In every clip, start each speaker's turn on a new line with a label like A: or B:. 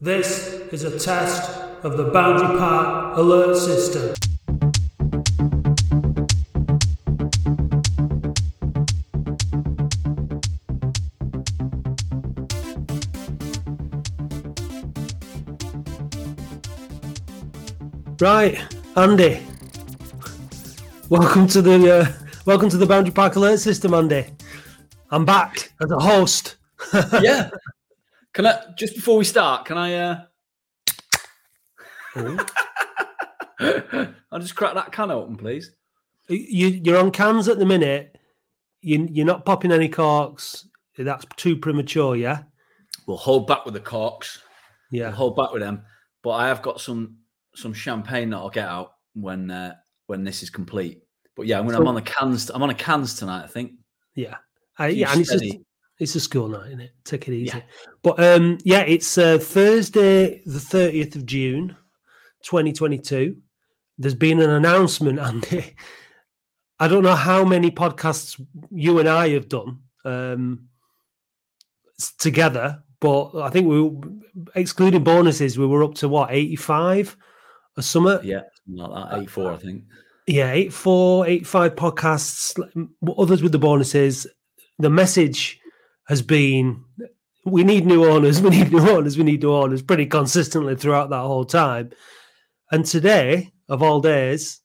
A: This is a test of the Boundary Park alert system. Right, Andy. Welcome to the uh, welcome to the Boundary Park alert system, Andy. I'm back as a host.
B: yeah. Can I just before we start? Can I? uh I'll just crack that can open, please.
A: You you're on cans at the minute. You you're not popping any corks. That's too premature. Yeah.
B: We'll hold back with the corks.
A: Yeah.
B: We'll hold back with them. But I have got some some champagne that I'll get out when uh, when this is complete. But yeah, when so, I'm on the cans, I'm on a cans tonight. I think.
A: Yeah. I, yeah, and it's just, it's a school night, isn't it? Take it easy. Yeah. But um, yeah, it's uh, Thursday, the 30th of June, 2022. There's been an announcement, Andy. I don't know how many podcasts you and I have done um, together, but I think we, excluding bonuses, we were up to what 85 or something.
B: Yeah, not that 84, I think.
A: Yeah, 84, 85 podcasts, others with the bonuses. The message has been we need new owners, we need new owners, we need new owners pretty consistently throughout that whole time. And today, of all days,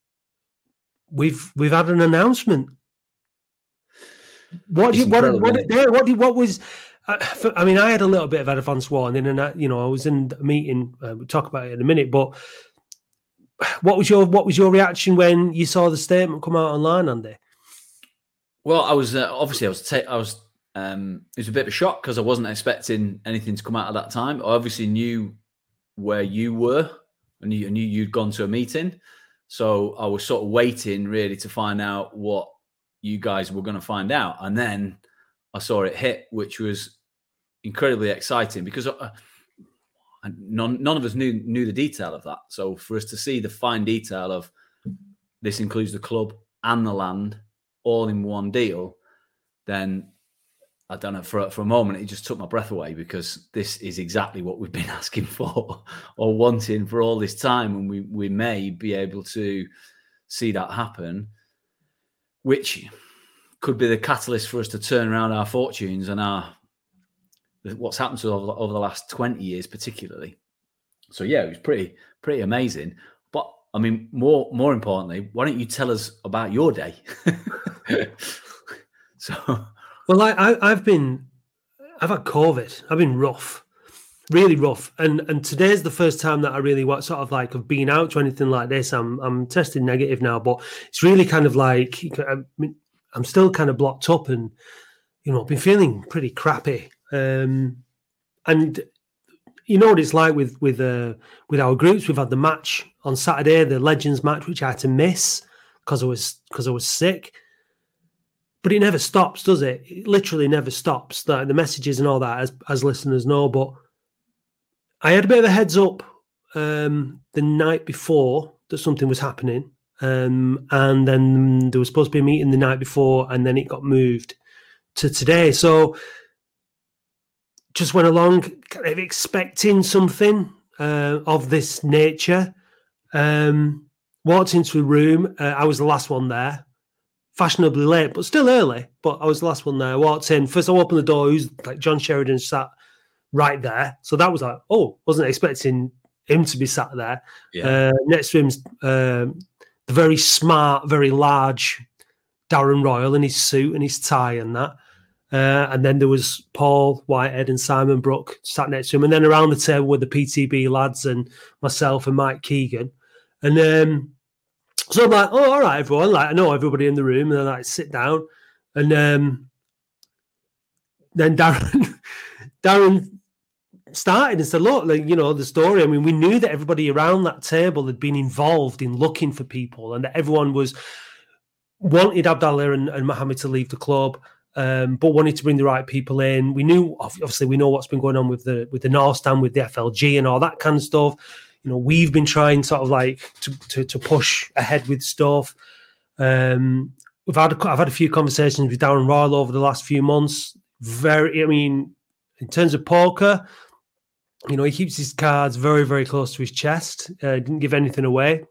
A: we've we've had an announcement. What you, what, what, what, what, what was? Uh, I mean, I had a little bit of advance warning, and I, you know, I was in a meeting. Uh, we'll talk about it in a minute. But what was your what was your reaction when you saw the statement come out online, Andy?
B: Well, I was uh, obviously I was ta- I was um, it was a bit of a shock because I wasn't expecting anything to come out at that time. I obviously knew where you were and you knew you'd gone to a meeting. So I was sort of waiting really to find out what you guys were going to find out. And then I saw it hit, which was incredibly exciting because uh, none, none of us knew, knew the detail of that. So for us to see the fine detail of this includes the club and the land all in one deal, then I don't know, for, for a moment, it just took my breath away because this is exactly what we've been asking for or wanting for all this time. And we, we may be able to see that happen, which could be the catalyst for us to turn around our fortunes and our what's happened to over, over the last 20 years, particularly. So, yeah, it was pretty, pretty amazing. But I mean, more, more importantly, why don't you tell us about your day?
A: so, well, I, I have been, I've had COVID. I've been rough, really rough, and and today's the first time that I really what sort of like have been out to anything like this. I'm I'm testing negative now, but it's really kind of like I I'm still kind of blocked up, and you know, I've been feeling pretty crappy. Um, and you know what it's like with with uh, with our groups. We've had the match on Saturday, the Legends match, which I had to miss because I was because I was sick but it never stops, does it? It literally never stops. The, the messages and all that, as, as listeners know. But I had a bit of a heads up um, the night before that something was happening. Um, and then there was supposed to be a meeting the night before, and then it got moved to today. So just went along kind of expecting something uh, of this nature. Um, walked into a room. Uh, I was the last one there fashionably late, but still early. But I was the last one there. I walked in. First, I opened the door. Who's like John Sheridan sat right there. So that was like, oh, wasn't expecting him to be sat there. Yeah. Uh, next to him's um, the very smart, very large Darren Royle in his suit and his tie and that. Uh, and then there was Paul Whitehead and Simon Brook sat next to him. And then around the table were the PTB lads and myself and Mike Keegan. And um, so I'm like, oh, all right, everyone. Like, I know everybody in the room, and I like, sit down, and um, then Darren, Darren started and said, look, like, you know, the story. I mean, we knew that everybody around that table had been involved in looking for people, and that everyone was wanted Abdallah and, and Mohammed to leave the club. Um, but wanted to bring the right people in. We knew, obviously, we know what's been going on with the with the North Stand, with the FLG, and all that kind of stuff you know we've been trying sort of like to to, to push ahead with stuff. Um, we've had a, I've had a few conversations with Darren Royle over the last few months. Very, I mean, in terms of poker, you know, he keeps his cards very, very close to his chest. Uh, didn't give anything away.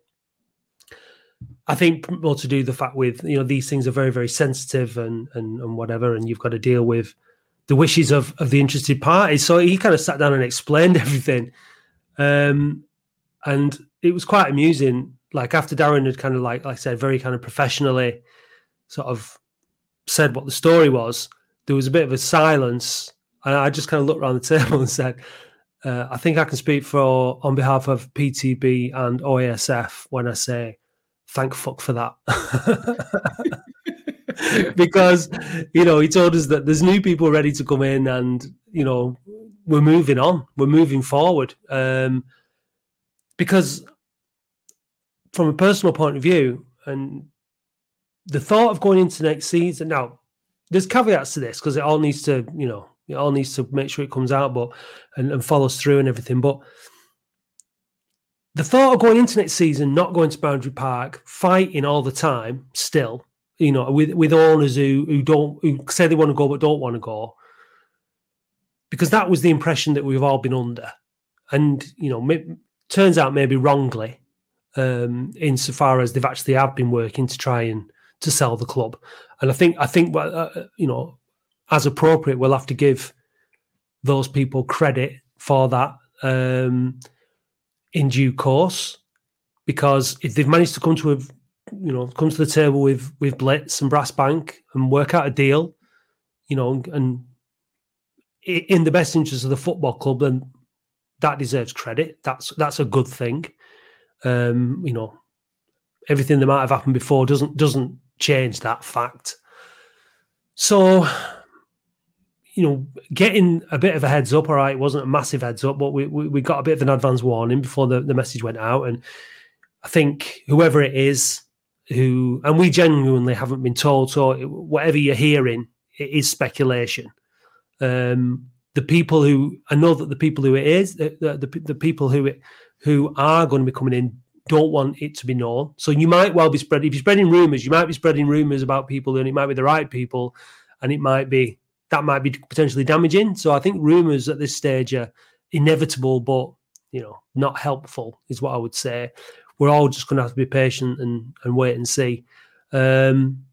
A: I think more to do the fact with you know these things are very, very sensitive and and and whatever, and you've got to deal with the wishes of of the interested parties. So he kind of sat down and explained everything, um, and it was quite amusing. Like after Darren had kind of like, like I said, very kind of professionally, sort of said what the story was. There was a bit of a silence, and I just kind of looked around the table and said, uh, "I think I can speak for on behalf of PTB and OASF when I say." Thank fuck for that. because you know he told us that there's new people ready to come in and you know we're moving on we're moving forward um because from a personal point of view and the thought of going into next season now there's caveats to this because it all needs to you know it all needs to make sure it comes out but and, and follows through and everything but the thought of going into next season not going to boundary park fighting all the time still you know, with with owners who who don't who say they want to go but don't want to go, because that was the impression that we've all been under, and you know, turns out maybe wrongly, um, insofar as they've actually have been working to try and to sell the club, and I think I think uh, uh, you know, as appropriate, we'll have to give those people credit for that um, in due course, because if they've managed to come to a you know, come to the table with with Blitz and Brass Bank and work out a deal, you know, and in the best interest of the football club, then that deserves credit. That's that's a good thing. Um, you know, everything that might have happened before doesn't doesn't change that fact. So, you know, getting a bit of a heads up, all right, it wasn't a massive heads up, but we, we, we got a bit of an advance warning before the, the message went out. And I think whoever it is, who, and we genuinely haven't been told. So whatever you're hearing, it is speculation. Um, the people who I know that the people who it is, the the, the people who it, who are going to be coming in don't want it to be known. So you might well be spreading. If you're spreading rumors, you might be spreading rumors about people, and it might be the right people, and it might be that might be potentially damaging. So I think rumors at this stage are inevitable, but you know, not helpful is what I would say we're all just going to have to be patient and, and wait and see. Um,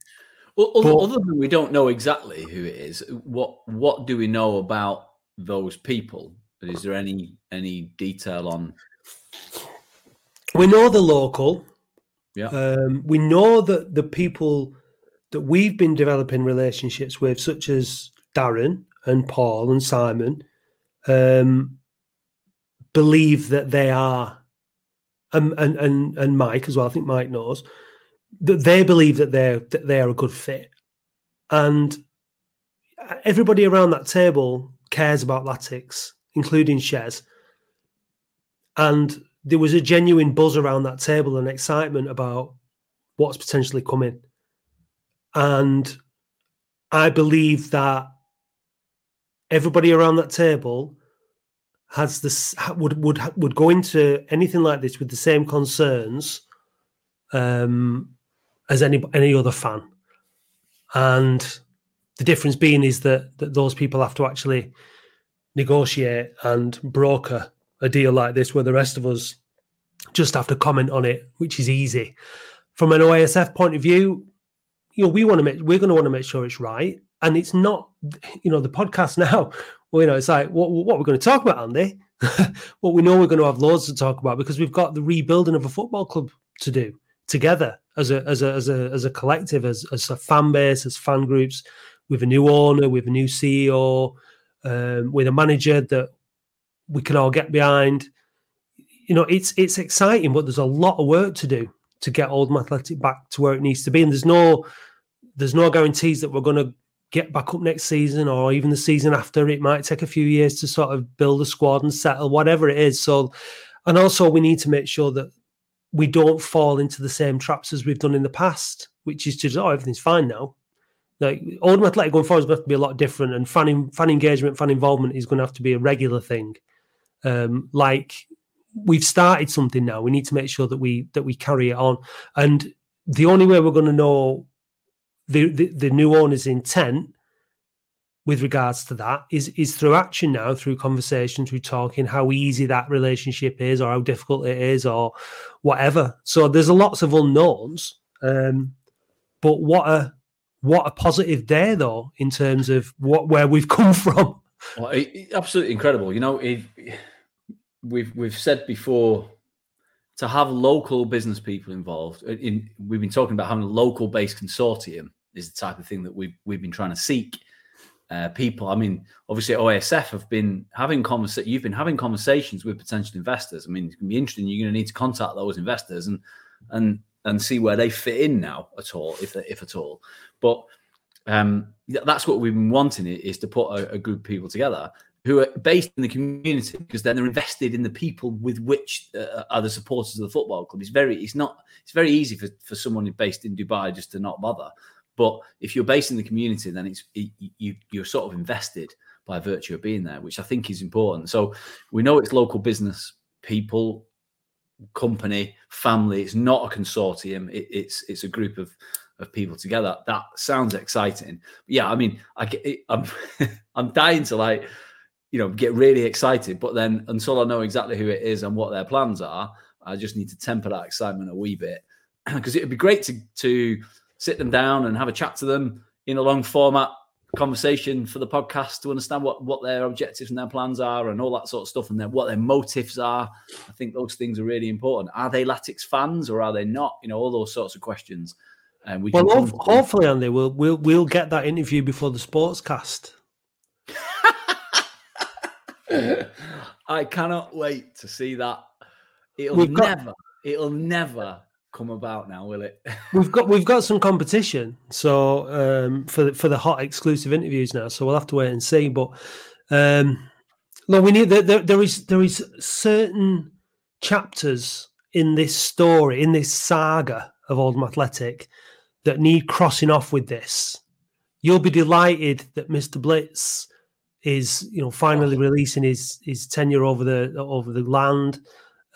B: well, other, but, other than we don't know exactly who it is, what what do we know about those people? Is there any any detail on?
A: We know the local.
B: Yeah.
A: Um, we know that the people that we've been developing relationships with, such as Darren and Paul and Simon, um, believe that they are and and and, and Mike as well. I think Mike knows that they believe that they're that they are a good fit, and everybody around that table cares about Latics, including Shez. And there was a genuine buzz around that table and excitement about what's potentially coming. And I believe that everybody around that table has this would would would go into anything like this with the same concerns um, as any any other fan, and the difference being is that that those people have to actually negotiate and broker a deal like this, where the rest of us just have to comment on it, which is easy. From an OASF point of view, you know, we want to make we're going to want to make sure it's right, and it's not, you know, the podcast now well, you know, it's like what what we're going to talk about, Andy. well, we know we're going to have loads to talk about because we've got the rebuilding of a football club to do together as a as a as a as a collective, as as a fan base, as fan groups, with a new owner, with a new CEO, um, with a manager that we can all get behind. You know, it's it's exciting, but there's a lot of work to do to get Oldham Athletic back to where it needs to be, and there's no there's no guarantees that we're going to get back up next season or even the season after. It might take a few years to sort of build a squad and settle, whatever it is. So, and also we need to make sure that we don't fall into the same traps as we've done in the past, which is just, oh, everything's fine now. Like Oldham Athletic going forward is going to have to be a lot different, and fan fan engagement, fan involvement is going to have to be a regular thing. Um, like we've started something now, we need to make sure that we that we carry it on. And the only way we're going to know the, the, the new owner's intent with regards to that is is through action now, through conversation, through talking, how easy that relationship is, or how difficult it is, or whatever. So there's a lots of unknowns. Um, but what a what a positive day though in terms of what where we've come from.
B: Well, it, it, absolutely incredible. You know, it, we've we've said before to have local business people involved. Uh, in we've been talking about having a local based consortium is the type of thing that we've we've been trying to seek. Uh, people, I mean, obviously OSF have been having conversations. You've been having conversations with potential investors. I mean, it's gonna be interesting. You're going to need to contact those investors and and and see where they fit in now at all, if if at all. But um, that's what we've been wanting is to put a, a group of people together who are based in the community because then they're invested in the people with which uh, are the supporters of the football club. It's very, it's not, it's very easy for, for someone based in Dubai just to not bother. But if you're based in the community, then it's it, you you're sort of invested by virtue of being there, which I think is important. So we know it's local business people company, family. It's not a consortium. It, it's it's a group of of people together. That sounds exciting. Yeah, I mean, I I'm I'm dying to like you know get really excited, but then until I know exactly who it is and what their plans are, I just need to temper that excitement a wee bit because it would be great to to sit them down and have a chat to them in a long format conversation for the podcast to understand what what their objectives and their plans are and all that sort of stuff and then what their motives are. I think those things are really important. Are they latics fans or are they not? You know all those sorts of questions.
A: And we well hopefully andy we'll we'll we'll get that interview before the sportscast
B: i cannot wait to see that. It'll We've never got... it'll never come about now, will it?
A: we've got we've got some competition, so um, for the, for the hot exclusive interviews now. So we'll have to wait and see. But um, look, we need there, there, there is there is certain chapters in this story, in this saga of Oldham Athletic, that need crossing off with this. You'll be delighted that Mr. Blitz is, you know, finally releasing his his tenure over the over the land.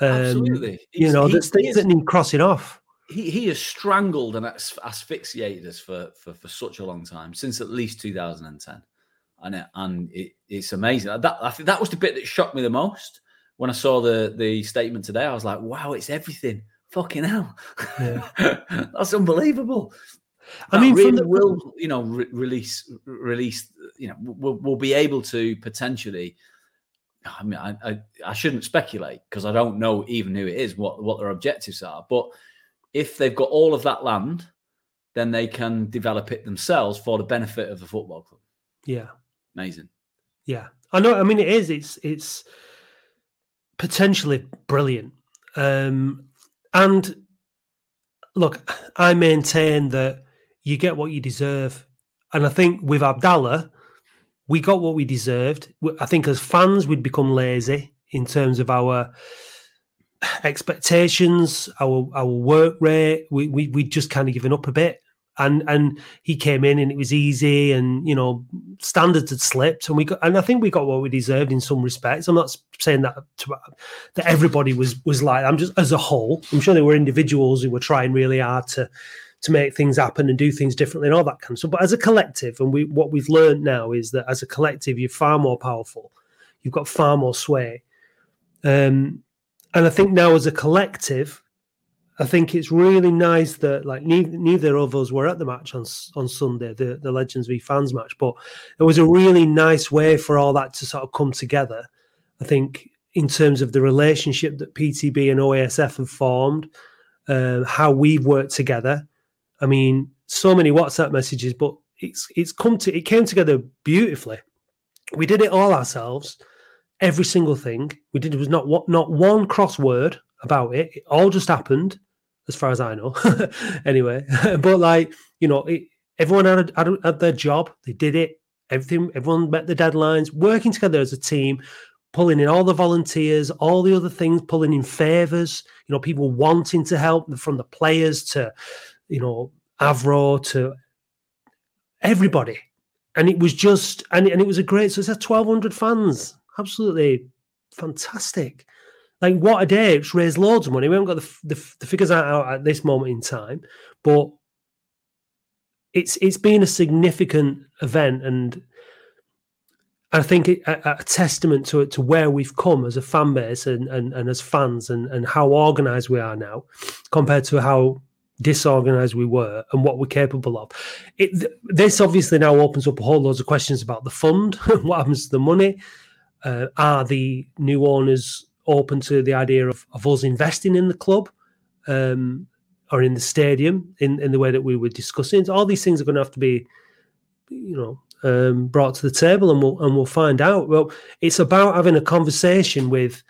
A: Um, Absolutely. You know, there's things that need crossing off.
B: He, he has strangled and asphyxiated us for, for, for such a long time, since at least 2010. And, it, and it, it's amazing. That, I think that was the bit that shocked me the most when I saw the, the statement today. I was like, wow, it's everything. Fucking hell. Yeah. That's unbelievable. I mean, really the, will you know re- release release you know we'll, we'll be able to potentially I mean, I, I, I shouldn't speculate because I don't know even who it is, what, what their objectives are. But if they've got all of that land, then they can develop it themselves for the benefit of the football club.
A: Yeah.
B: Amazing.
A: Yeah. I know. I mean, it is. It's, it's potentially brilliant. Um, and look, I maintain that you get what you deserve. And I think with Abdallah, we got what we deserved. I think as fans, we'd become lazy in terms of our expectations, our our work rate. We we we just kind of given up a bit. And and he came in and it was easy, and you know standards had slipped, and we got and I think we got what we deserved in some respects. I'm not saying that to, that everybody was was like. I'm just as a whole. I'm sure there were individuals who were trying really hard to to make things happen and do things differently and all that kind of stuff. But as a collective, and we what we've learned now is that as a collective, you're far more powerful. You've got far more sway. Um, and I think now as a collective, I think it's really nice that like neither, neither of us were at the match on on Sunday, the the Legends v Fans match, but it was a really nice way for all that to sort of come together. I think in terms of the relationship that PTB and OASF have formed, uh, how we've worked together, I mean, so many WhatsApp messages, but it's it's come to it came together beautifully. We did it all ourselves, every single thing we did was not what not one crossword about it. It all just happened, as far as I know. anyway, but like you know, it, everyone had, had, had their job. They did it. Everything. Everyone met the deadlines. Working together as a team, pulling in all the volunteers, all the other things, pulling in favors. You know, people wanting to help from the players to you know, Avro to everybody. And it was just, and, and it was a great So it's success. 1,200 fans. Absolutely fantastic. Like, what a day. It's raised loads of money. We haven't got the, the, the figures out at this moment in time, but it's it's been a significant event. And I think it, a, a, testament to it to where we've come as a fan base and, and, and as fans and, and how organized we are now compared to how disorganized we were and what we're capable of. It, this obviously now opens up a whole loads of questions about the fund. what happens to the money? Uh, are the new owners open to the idea of, of us investing in the club um, or in the stadium in, in the way that we were discussing? All these things are going to have to be, you know, um, brought to the table, and we'll and we'll find out. Well, it's about having a conversation with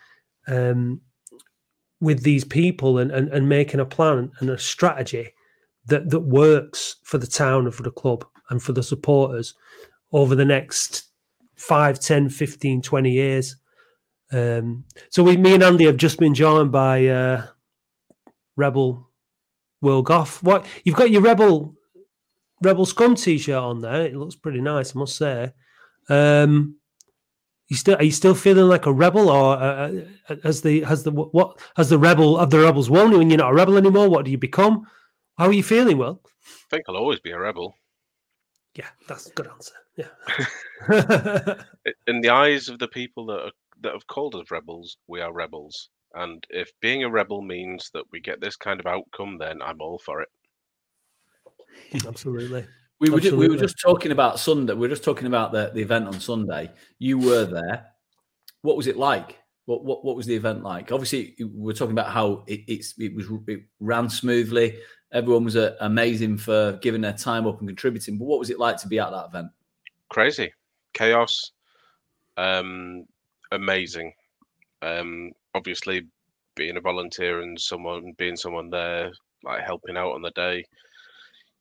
A: um, with these people and, and and making a plan and a strategy that that works for the town and for the club and for the supporters over the next 5 10 15 20 years um, so we me and andy have just been joined by uh, rebel will goff what you've got your rebel Rebel Scum t-shirt on there. It looks pretty nice, I must say. Um, you still are you still feeling like a rebel, or uh, uh has the has the what has the rebel of the rebels won? When you're not a rebel anymore, what do you become? How are you feeling? Well,
C: I think I'll always be a rebel.
A: Yeah, that's a good answer. Yeah.
C: In the eyes of the people that are, that have called us rebels, we are rebels. And if being a rebel means that we get this kind of outcome, then I'm all for it.
A: Absolutely.
B: We were,
A: Absolutely.
B: we were just talking about Sunday. We were just talking about the, the event on Sunday. You were there. What was it like? What, what what was the event like? Obviously, we we're talking about how it, it's it was it ran smoothly. Everyone was uh, amazing for giving their time up and contributing. But what was it like to be at that event?
C: Crazy, chaos, um, amazing. Um, obviously, being a volunteer and someone being someone there, like helping out on the day,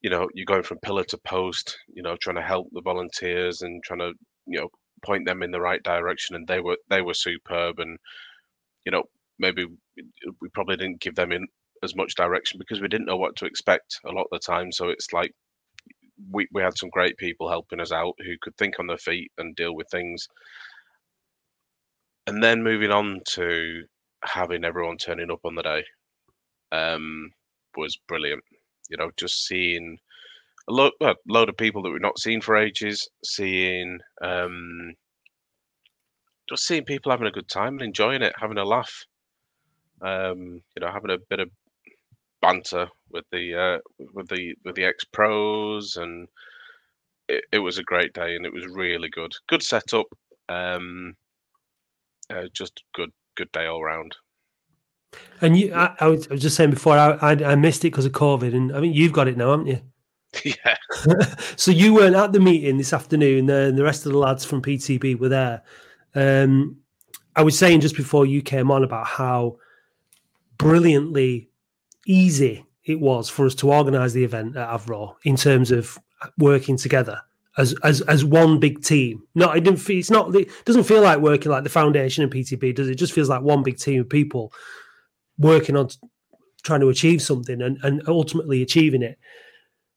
C: you know you're going from pillar to post you know trying to help the volunteers and trying to you know point them in the right direction and they were they were superb and you know maybe we probably didn't give them in as much direction because we didn't know what to expect a lot of the time. So it's like we, we had some great people helping us out who could think on their feet and deal with things. And then moving on to having everyone turning up on the day um, was brilliant you know, just seeing a lot, a load of people that we've not seen for ages, seeing, um, just seeing people having a good time and enjoying it, having a laugh, um, you know, having a bit of banter with the uh, with the with the ex pros, and it, it was a great day, and it was really good, good setup, um, uh, just good good day all round.
A: And you, I, I, was, just saying before, I, I, I missed it because of COVID, and I mean you've got it now, haven't you?
C: Yeah.
A: so you weren't at the meeting this afternoon, and the rest of the lads from PTB were there. Um, I was saying just before you came on about how brilliantly easy it was for us to organise the event at Avro in terms of working together as as as one big team. No, it didn't. It's not. It doesn't feel like working like the foundation and PTB does. It just feels like one big team of people working on trying to achieve something and, and ultimately achieving it.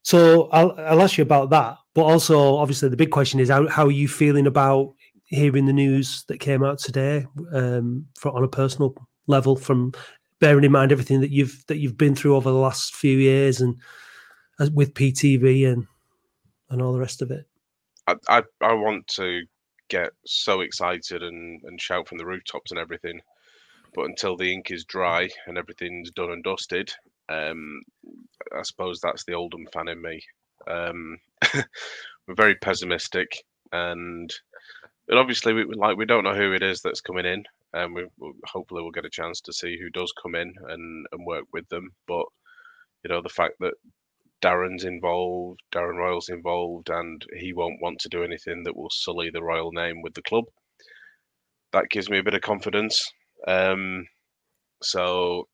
A: So I'll, I'll ask you about that. But also, obviously, the big question is how, how are you feeling about hearing the news that came out today um, for, on a personal level from bearing in mind everything that you've that you've been through over the last few years and uh, with PTB and and all the rest of it.
C: I, I, I want to get so excited and, and shout from the rooftops and everything but until the ink is dry and everything's done and dusted, um, I suppose that's the Oldham fan in me. Um, we're very pessimistic, and but obviously, we like we don't know who it is that's coming in, and we hopefully we'll get a chance to see who does come in and and work with them. But you know, the fact that Darren's involved, Darren Royle's involved, and he won't want to do anything that will sully the Royle name with the club. That gives me a bit of confidence. Um, so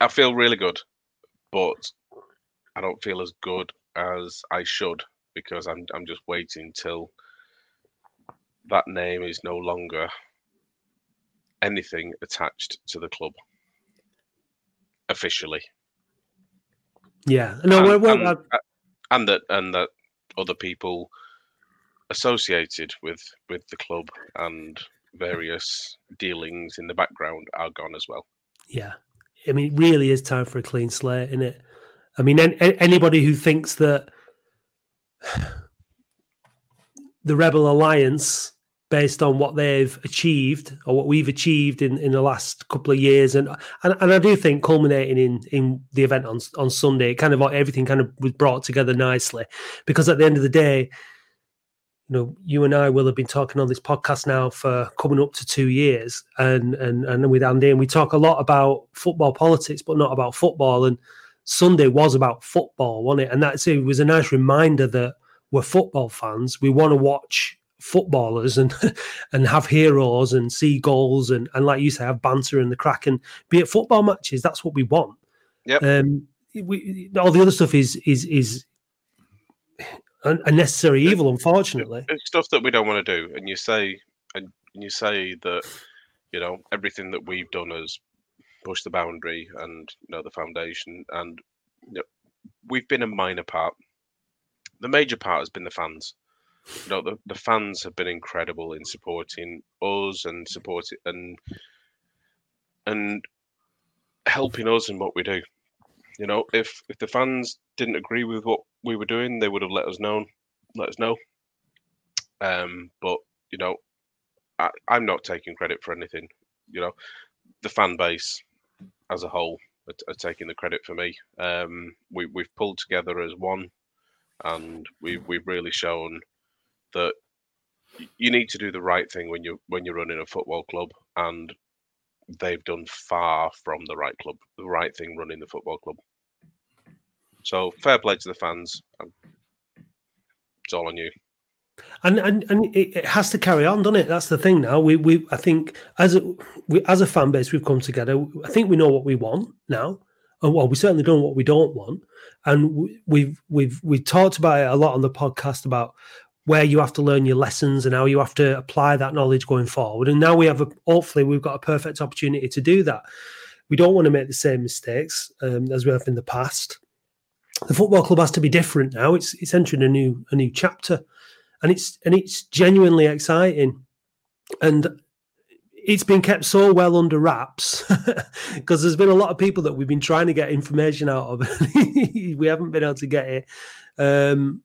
C: I feel really good, but I don't feel as good as I should because I'm I'm just waiting till that name is no longer anything attached to the club officially.
A: Yeah, no,
C: and,
A: we're, we're,
C: and, uh, and that and that other people associated with with the club and various dealings in the background are gone as well.
A: Yeah. I mean, it really is time for a clean slate, isn't it? I mean, anybody who thinks that the Rebel Alliance based on what they've achieved or what we've achieved in, in the last couple of years. And, and and I do think culminating in in the event on on Sunday, kind of everything kind of was brought together nicely. Because at the end of the day, you know, you and I will have been talking on this podcast now for coming up to two years, and and and with Andy, and we talk a lot about football politics, but not about football. And Sunday was about football, wasn't it? And that's it was a nice reminder that we're football fans. We want to watch footballers and and have heroes and see goals and and like you say have banter and the crack and be at football matches that's what we want
C: Yeah.
A: um we, all the other stuff is is is a necessary evil unfortunately
C: It's stuff that we don't want to do, and you say and you say that you know everything that we've done has pushed the boundary and you know the foundation, and you know, we've been a minor part. The major part has been the fans. You know, the, the fans have been incredible in supporting us and supporting and and helping us in what we do. You know, if if the fans didn't agree with what we were doing, they would have let us know. Let us know. Um, but you know, I, I'm not taking credit for anything. You know, the fan base as a whole are, are taking the credit for me. Um, we we've pulled together as one, and we we've really shown that you need to do the right thing when you when you're running a football club, and they've done far from the right club, the right thing running the football club. So fair play to the fans. Um, It's all on you.
A: and and and it, has to carry on, doesn't it? That's the thing. Now we we I think as a we, as a fan base, we've come together. I think we know what we want now, and well, we certainly know what we don't want. And we- we've we've we've talked about it a lot on the podcast about where you have to learn your lessons and how you have to apply that knowledge going forward. And now we have a hopefully we've got a perfect opportunity to do that. We don't want to make the same mistakes um, as we have in the past. The football club has to be different now. It's it's entering a new a new chapter and it's and it's genuinely exciting and it's been kept so well under wraps because there's been a lot of people that we've been trying to get information out of we haven't been able to get it um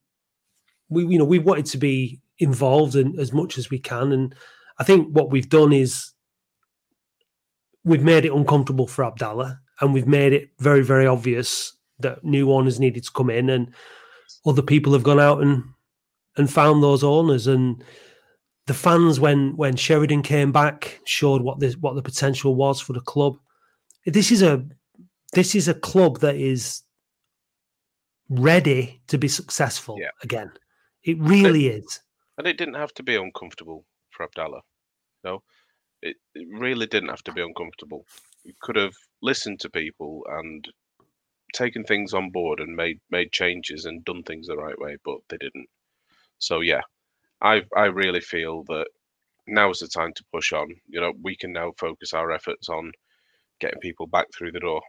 A: we you know we wanted to be involved in as much as we can and i think what we've done is we've made it uncomfortable for abdallah and we've made it very very obvious that new owners needed to come in and other people have gone out and and found those owners and the fans when when Sheridan came back showed what this what the potential was for the club. This is a this is a club that is ready to be successful
C: Yeah.
A: again. It really is.
C: And it didn't have to be uncomfortable for Abdallah. No, it, it really didn't have to be uncomfortable. You could have listened to people and taken things on board and made made changes and done things the right way, but they didn't. So yeah, I I really feel that now is the time to push on. You know, we can now focus our efforts on getting people back through the door,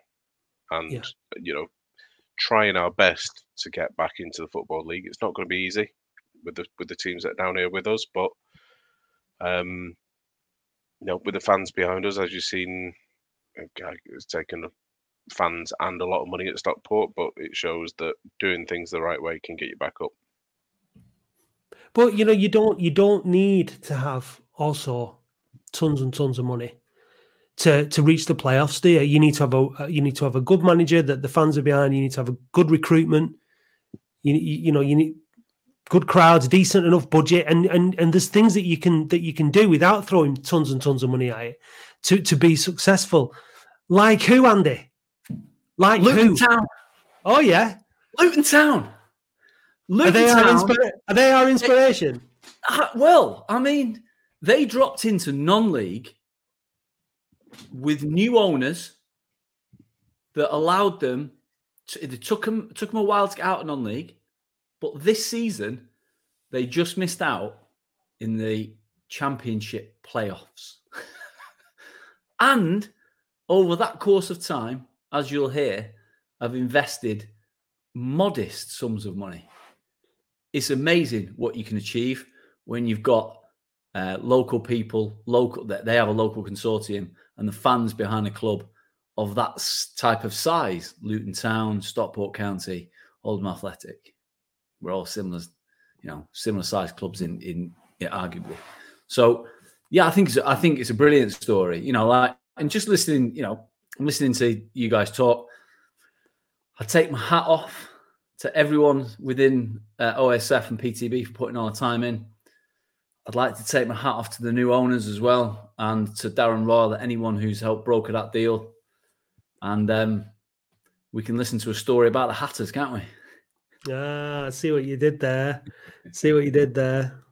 C: and you know, trying our best to get back into the football league. It's not going to be easy with the with the teams that are down here with us, but um, you know, with the fans behind us, as you've seen, it's taken fans and a lot of money at Stockport, but it shows that doing things the right way can get you back up.
A: But you know, you don't you don't need to have also tons and tons of money to to reach the playoffs. Do you? You need to have a uh, you need to have a good manager that the fans are behind. You need to have a good recruitment. You you, you know you need good crowds, decent enough budget, and and and there's things that you can that you can do without throwing tons and tons of money at it to to be successful. Like who, Andy? Like
B: Luton
A: who?
B: Town.
A: Oh yeah.
B: Luton Town.
A: Are
B: Luton
A: they our,
B: Town.
A: inspira- are they our inspiration?
B: Uh, well, I mean, they dropped into non-league with new owners that allowed them. To, it took them took them a while to get out of non-league, but this season they just missed out in the championship playoffs. and over that course of time, as you'll hear, have invested modest sums of money. It's amazing what you can achieve when you've got uh, local people, local that they have a local consortium, and the fans behind a club of that type of size. Luton Town, Stockport County, Oldham Athletic. We're all similar, you know, similar sized clubs in in yeah, arguably. So yeah, I think it's, I think it's a brilliant story. You know, like and just listening, you know, I'm listening to you guys talk. I take my hat off to everyone within uh, OSF and PTB for putting all the time in. I'd like to take my hat off to the new owners as well, and to Darren Royle, anyone who's helped broker that deal. And um, we can listen to a story about the Hatters, can't we?
A: Ah, I see what you did there. See what you did there.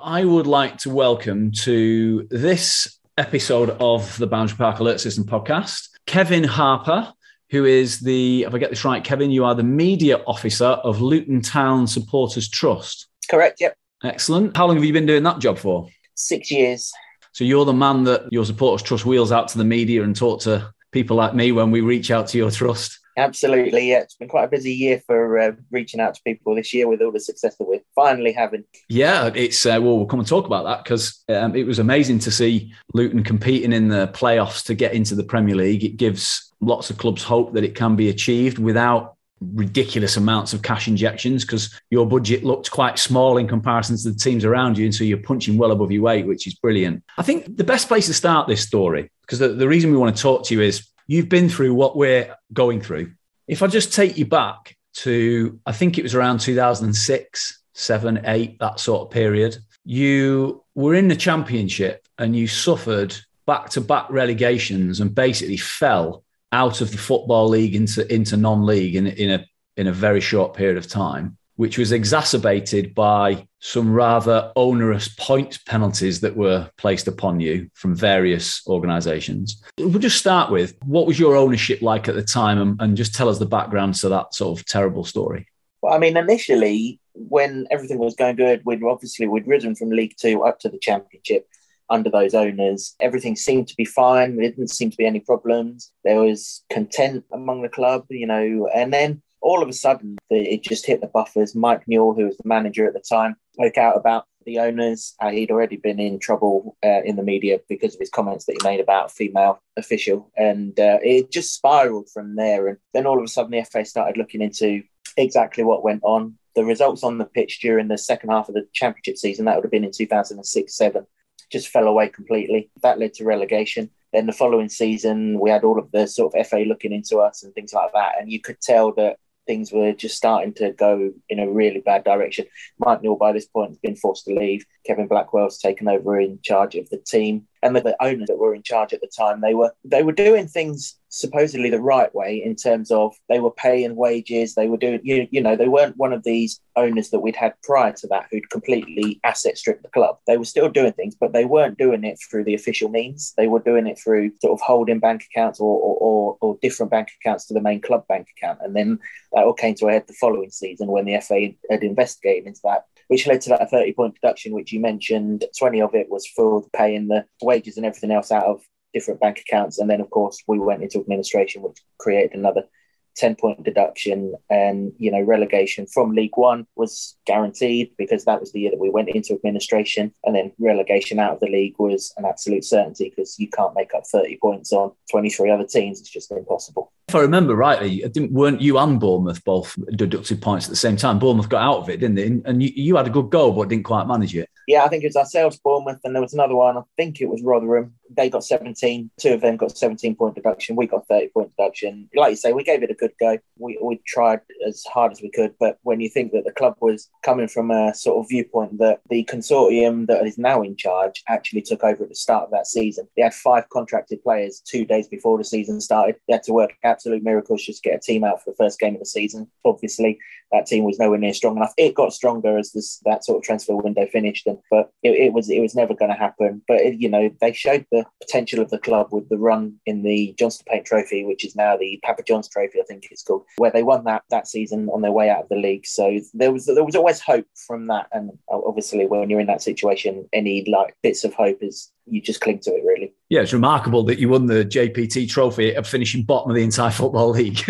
B: I would like to welcome to this episode of the Boundary Park Alert System podcast Kevin Harper, who is the, if I get this right, Kevin, you are the media officer of Luton Town Supporters Trust.
D: Correct, yep.
B: Excellent. How long have you been doing that job for?
D: Six years.
B: So you're the man that your supporters trust wheels out to the media and talk to people like me when we reach out to your trust.
D: Absolutely, yeah. It's been quite a busy year for uh, reaching out to people this year with all the success that we're finally having.
B: Yeah, it's uh, well, we'll come and talk about that because um, it was amazing to see Luton competing in the playoffs to get into the Premier League. It gives lots of clubs hope that it can be achieved without ridiculous amounts of cash injections because your budget looked quite small in comparison to the teams around you. And so you're punching well above your weight, which is brilliant. I think the best place to start this story, because the, the reason we want to talk to you is you've been through what we're going through. If I just take you back to, I think it was around 2006, seven, eight, that sort of period, you were in the championship and you suffered back to back relegations and basically fell out of the football league into into non-league in, in a in a very short period of time, which was exacerbated by some rather onerous point penalties that were placed upon you from various organisations. We'll just start with what was your ownership like at the time, and, and just tell us the background to that sort of terrible story.
D: Well, I mean, initially, when everything was going good, we'd obviously we'd risen from League Two up to the Championship under those owners. Everything seemed to be fine. There didn't seem to be any problems. There was content among the club, you know, and then all of a sudden it just hit the buffers. Mike Newell, who was the manager at the time, spoke out about the owners. Uh, he'd already been in trouble uh, in the media because of his comments that he made about female official, and uh, it just spiraled from there. And then all of a sudden, the FA started looking into exactly what went on. The results on the pitch during the second half of the championship season, that would have been in 2006 7, just fell away completely. That led to relegation. Then the following season, we had all of the sort of FA looking into us and things like that. And you could tell that things were just starting to go in a really bad direction. Mike Newell, by this point, has been forced to leave. Kevin Blackwell's taken over in charge of the team and the, the owners that were in charge at the time they were they were doing things supposedly the right way in terms of they were paying wages they were doing you, you know they weren't one of these owners that we'd had prior to that who'd completely asset stripped the club. They were still doing things but they weren't doing it through the official means. They were doing it through sort of holding bank accounts or or, or, or different bank accounts to the main club bank account. And then that all came to a head the following season when the FA had investigated into that which led to that 30 point deduction, which you mentioned. 20 of it was for paying the wages and everything else out of different bank accounts. And then, of course, we went into administration, which created another 10 point deduction and you know relegation from league one was guaranteed because that was the year that we went into administration and then relegation out of the league was an absolute certainty because you can't make up 30 points on 23 other teams it's just impossible
B: if I remember rightly, weren't you and Bournemouth both deducted points at the same time? Bournemouth got out of it, didn't they? And you, you had a good goal, but didn't quite manage it.
D: Yeah, I think it was ourselves, Bournemouth, and there was another one. I think it was Rotherham. They got 17. Two of them got 17 point deduction. We got 30 point deduction. Like you say, we gave it a good go. We, we tried as hard as we could. But when you think that the club was coming from a sort of viewpoint that the consortium that is now in charge actually took over at the start of that season, they had five contracted players two days before the season started. They had to work absolute miracles just to get a team out for the first game of the season. Obviously, that team was nowhere near strong enough. It got stronger as this, that sort of transfer window finished, and but it, it was it was never going to happen. But it, you know, they showed the potential of the club with the run in the Johnston Paint Trophy, which is now the Papa John's Trophy, I think it's called, where they won that that season on their way out of the league. So there was there was always hope from that, and obviously when you're in that situation, any like bits of hope is you just cling to it really.
B: Yeah, it's remarkable that you won the JPT trophy of finishing bottom of the entire football league.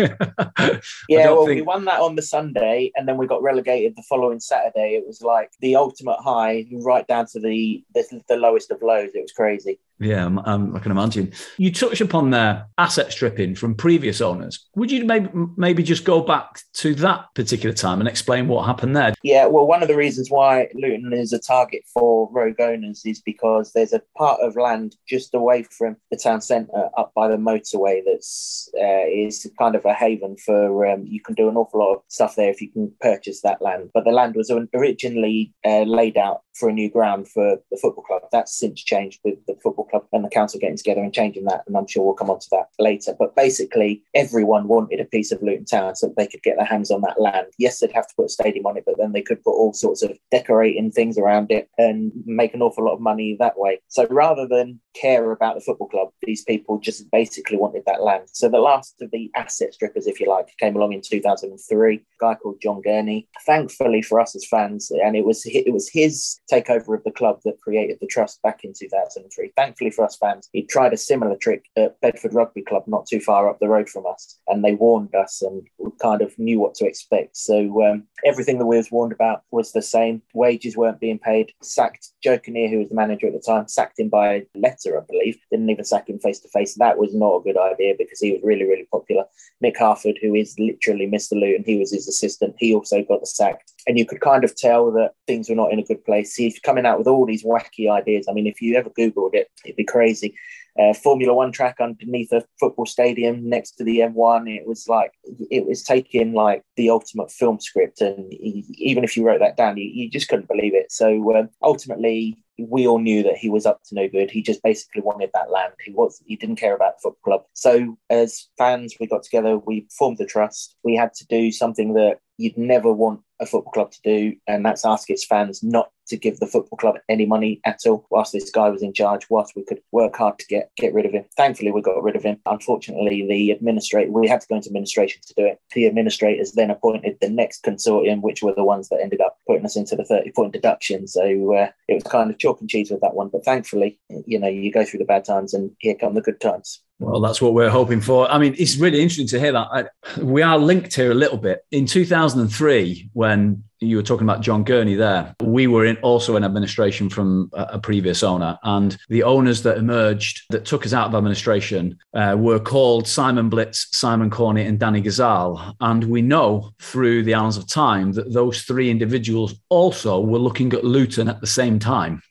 D: yeah, well, think... we won that on the Sunday, and then we got relegated the following Saturday. It was like the ultimate high, right down to the the, the lowest of lows. It was crazy.
B: Yeah, um, I can imagine. You touched upon their asset stripping from previous owners. Would you maybe maybe just go back to that particular time and explain what happened there?
D: Yeah, well, one of the reasons why Luton is a target for rogue owners is because there's a part of land just away from the town centre, up by the motorway, that's uh, is kind of a haven for. Um, you can do an awful lot of stuff there if you can purchase that land. But the land was originally uh, laid out for a new ground for the football club. That's since changed with the football club and the council getting together and changing that. And I'm sure we'll come on to that later. But basically, everyone wanted a piece of Luton Town so they could get their hands on that land. Yes, they'd have to put a stadium on it, but then they could put all sorts of decorating things around it and make an awful lot of money that way. So rather than care about the football club, these people just basically wanted that land. So the last of the asset strippers, if you like, came along in 2003. A guy called John Gurney. Thankfully for us as fans, and it was it was his takeover of the club that created the trust back in 2003. Thankfully for us fans, he tried a similar trick at Bedford Rugby Club, not too far up the road from us, and they warned us and kind of knew what to expect. So um, everything that we was warned about was the same. Wages weren't being paid. Sacked Joe Kinnear, who was the manager at the time, sacked him by letter, I believe. Didn't even sack him face to face. That was not a good idea because he was really, really popular. Mick Harford, who is literally Mr. Luton, and he was his assistant. He also got the sack. And you could kind of tell that things were not in a good place. See, he's coming out with all these wacky ideas. I mean, if you ever Googled it, it'd be crazy. Uh, Formula One track underneath a football stadium next to the M1. It was like it was taking like the ultimate film script, and he, even if you wrote that down, you, you just couldn't believe it. So um, ultimately, we all knew that he was up to no good. He just basically wanted that land. He was he didn't care about the football club. So as fans, we got together, we formed the trust. We had to do something that you'd never want a football club to do, and that's ask its fans not to give the football club any money at all whilst this guy was in charge, whilst we could work hard to get get rid of him. Thankfully, we got rid of him. Unfortunately, the administrator we had to go into administration to do it. The administrators then appointed the next consortium, which were the ones that ended up putting us into the 30 point deduction. So uh, it was kind of chalk and cheese with that one. But thankfully, you know, you go through the bad times and here come the good times.
B: Well, that's what we're hoping for. I mean, it's really interesting to hear that. I, we are linked here a little bit. In 2003, when you were talking about John Gurney there, we were in also in administration from a, a previous owner. And the owners that emerged that took us out of administration uh, were called Simon Blitz, Simon Corney, and Danny Gazal. And we know through the annals of time that those three individuals also were looking at Luton at the same time.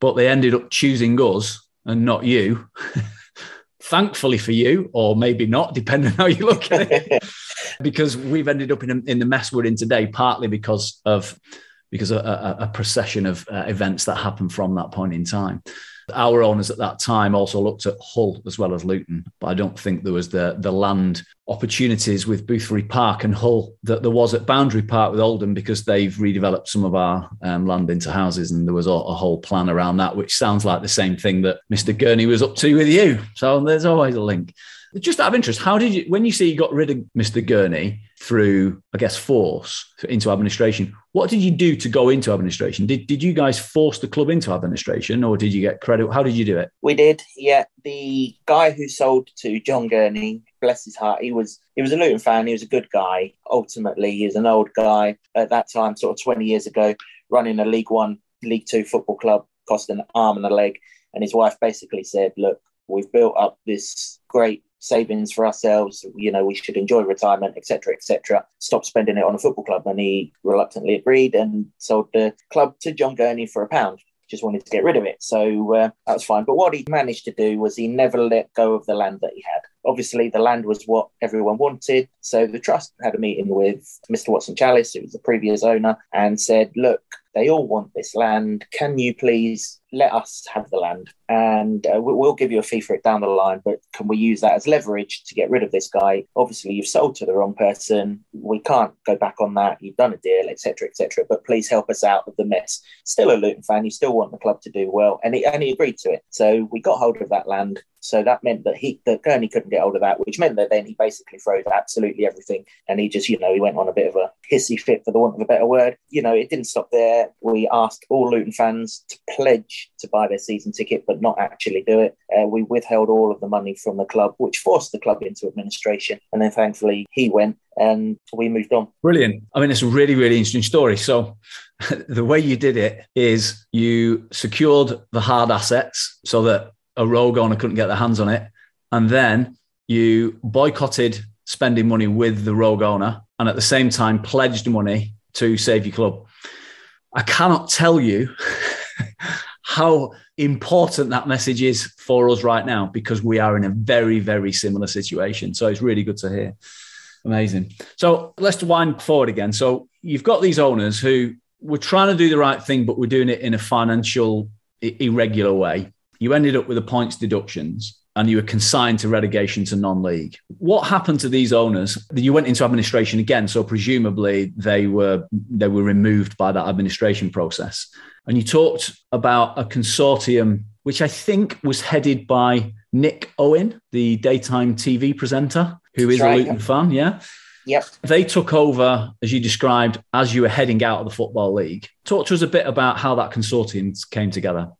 B: But they ended up choosing us and not you. thankfully for you, or maybe not, depending on how you look at it, because we've ended up in, a, in the mess we're in today, partly because of because a, a, a procession of uh, events that happened from that point in time. Our owners at that time also looked at Hull as well as Luton, but I don't think there was the the land opportunities with Boothferry Park and Hull that there was at Boundary Park with Oldham because they've redeveloped some of our um, land into houses, and there was a, a, whole plan around that, which sounds like the same thing that Mr. Gurney was up to with you. So there's always a link. Just out of interest, how did you, when you say you got rid of Mr. Gurney through, I guess, force into administration, what did you do to go into administration? Did, did you guys force the club into administration or did you get credit? How did you do it?
D: We did, yeah. The guy who sold to John Gurney, bless his heart, he was he was a Luton fan, he was a good guy. Ultimately, he was an old guy at that time, sort of 20 years ago, running a League One, League Two football club, cost an arm and a leg. And his wife basically said, Look, we've built up this great savings for ourselves. You know, we should enjoy retirement, etc., etc. Stop spending it on a football club, and he reluctantly agreed and sold the club to John Gurney for a pound. Just wanted to get rid of it, so uh, that was fine. But what he managed to do was he never let go of the land that he had. Obviously, the land was what everyone wanted, so the trust had a meeting with Mr. Watson-Challis, who was the previous owner, and said, "Look, they all want this land. Can you please let us have the land? And uh, we'll give you a fee for it down the line but can we use that as leverage to get rid of this guy? Obviously you've sold to the wrong person. We can't go back on that. You've done a deal etc etc but please help us out of the mess. Still a luton fan. You still want the club to do well. And he, and he agreed to it. So we got hold of that land so that meant that he that Gurney couldn't get hold of that, which meant that then he basically froze absolutely everything. And he just, you know, he went on a bit of a hissy fit for the want of a better word. You know, it didn't stop there. We asked all Luton fans to pledge to buy their season ticket, but not actually do it. Uh, we withheld all of the money from the club, which forced the club into administration. And then thankfully he went and we moved on.
B: Brilliant. I mean, it's a really, really interesting story. So, the way you did it is you secured the hard assets so that a rogue owner couldn't get their hands on it, and then you boycotted spending money with the rogue owner, and at the same time pledged money to save your club. I cannot tell you how important that message is for us right now because we are in a very, very similar situation. So it's really good to hear. Amazing. So let's wind forward again. So you've got these owners who were trying to do the right thing, but we're doing it in a financial, irregular way. You ended up with the points deductions and you were consigned to relegation to non-league. What happened to these owners? You went into administration again, so presumably they were they were removed by that administration process. And you talked about a consortium which I think was headed by Nick Owen, the daytime TV presenter, who is right, a Luton fan. Yeah.
D: Yep.
B: They took over, as you described, as you were heading out of the Football League. Talk to us a bit about how that consortium came together.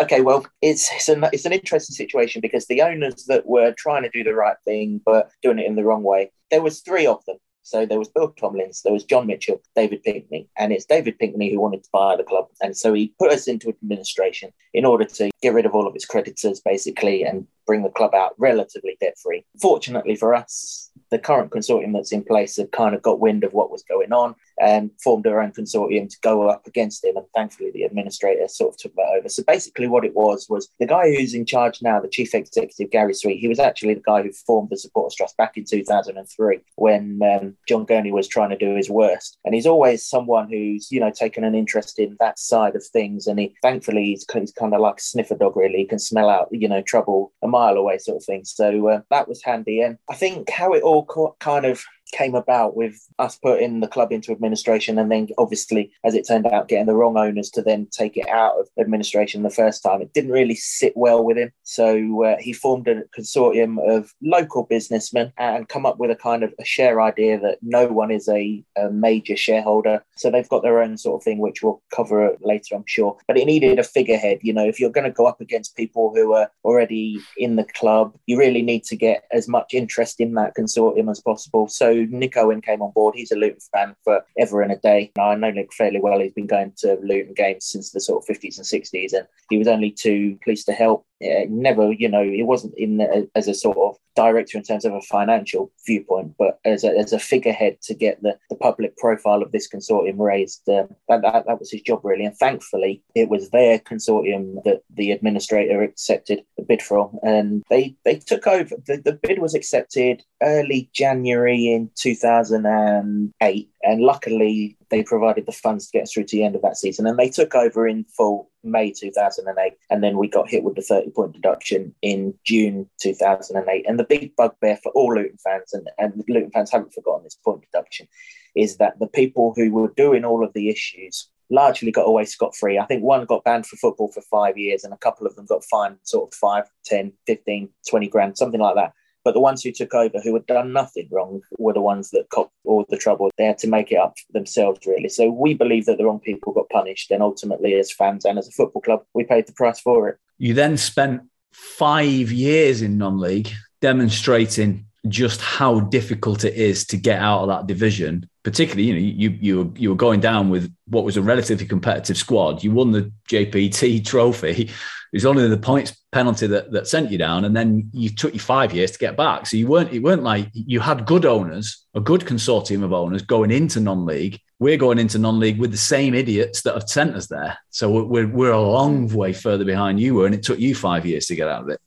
D: Okay, well, it's it's an, it's an interesting situation because the owners that were trying to do the right thing but doing it in the wrong way, there was three of them. So there was Bill Tomlins, there was John Mitchell, David Pinkney, and it's David Pinkney who wanted to buy the club. And so he put us into administration in order to get rid of all of its creditors, basically, and bring the club out relatively debt free. Fortunately for us, the current consortium that's in place had kind of got wind of what was going on and formed their own consortium to go up against him. And thankfully, the administrator sort of took that over. So basically, what it was was the guy who's in charge now, the chief executive, Gary Sweet, he was actually the guy who formed the Supporters Trust back in 2003 when um, John Gurney was trying to do his worst. And he's always someone who's, you know, taken an interest in that side of things. And he, thankfully, he's, he's kind of like a sniffer dog, really. He can smell out, you know, trouble a mile away, sort of thing. So uh, that was handy. And I think how it all co- kind of came about with us putting the club into administration and then obviously as it turned out getting the wrong owners to then take it out of administration the first time. It didn't really sit well with him. So uh, he formed a consortium of local businessmen and come up with a kind of a share idea that no one is a, a major shareholder. So they've got their own sort of thing which we'll cover later i'm sure. But it needed a figurehead. You know if you're going to go up against people who are already in the club you really need to get as much interest in that consortium as possible. So Nick Owen came on board. He's a Luton fan for ever and a day. Now, I know Nick fairly well. He's been going to Luton games since the sort of 50s and 60s, and he was only too pleased to help. Uh, never, you know, he wasn't in the, as a sort of director in terms of a financial viewpoint, but as a, as a figurehead to get the, the public profile of this consortium raised. Uh, that, that, that was his job, really. And thankfully, it was their consortium that the administrator accepted the bid from, and they, they took over. The, the bid was accepted early January in 2008. And luckily, they provided the funds to get us through to the end of that season. And they took over in full May 2008. And then we got hit with the 30 point deduction in June 2008. And the big bugbear for all Luton fans, and, and Luton fans haven't forgotten this point deduction, is that the people who were doing all of the issues largely got away scot free. I think one got banned for football for five years, and a couple of them got fined sort of 5, 10, 15, 20 grand, something like that. But the ones who took over, who had done nothing wrong, were the ones that copped all the trouble. They had to make it up themselves, really. So we believe that the wrong people got punished. And ultimately, as fans and as a football club, we paid the price for it.
B: You then spent five years in non league demonstrating just how difficult it is to get out of that division. Particularly, you know, you you you were going down with what was a relatively competitive squad. You won the JPT trophy. It was only the points penalty that, that sent you down, and then you took you five years to get back. So you weren't it weren't like you had good owners, a good consortium of owners going into non-league. We're going into non-league with the same idiots that have sent us there. So we're we're a long way further behind you were, and it took you five years to get out of it.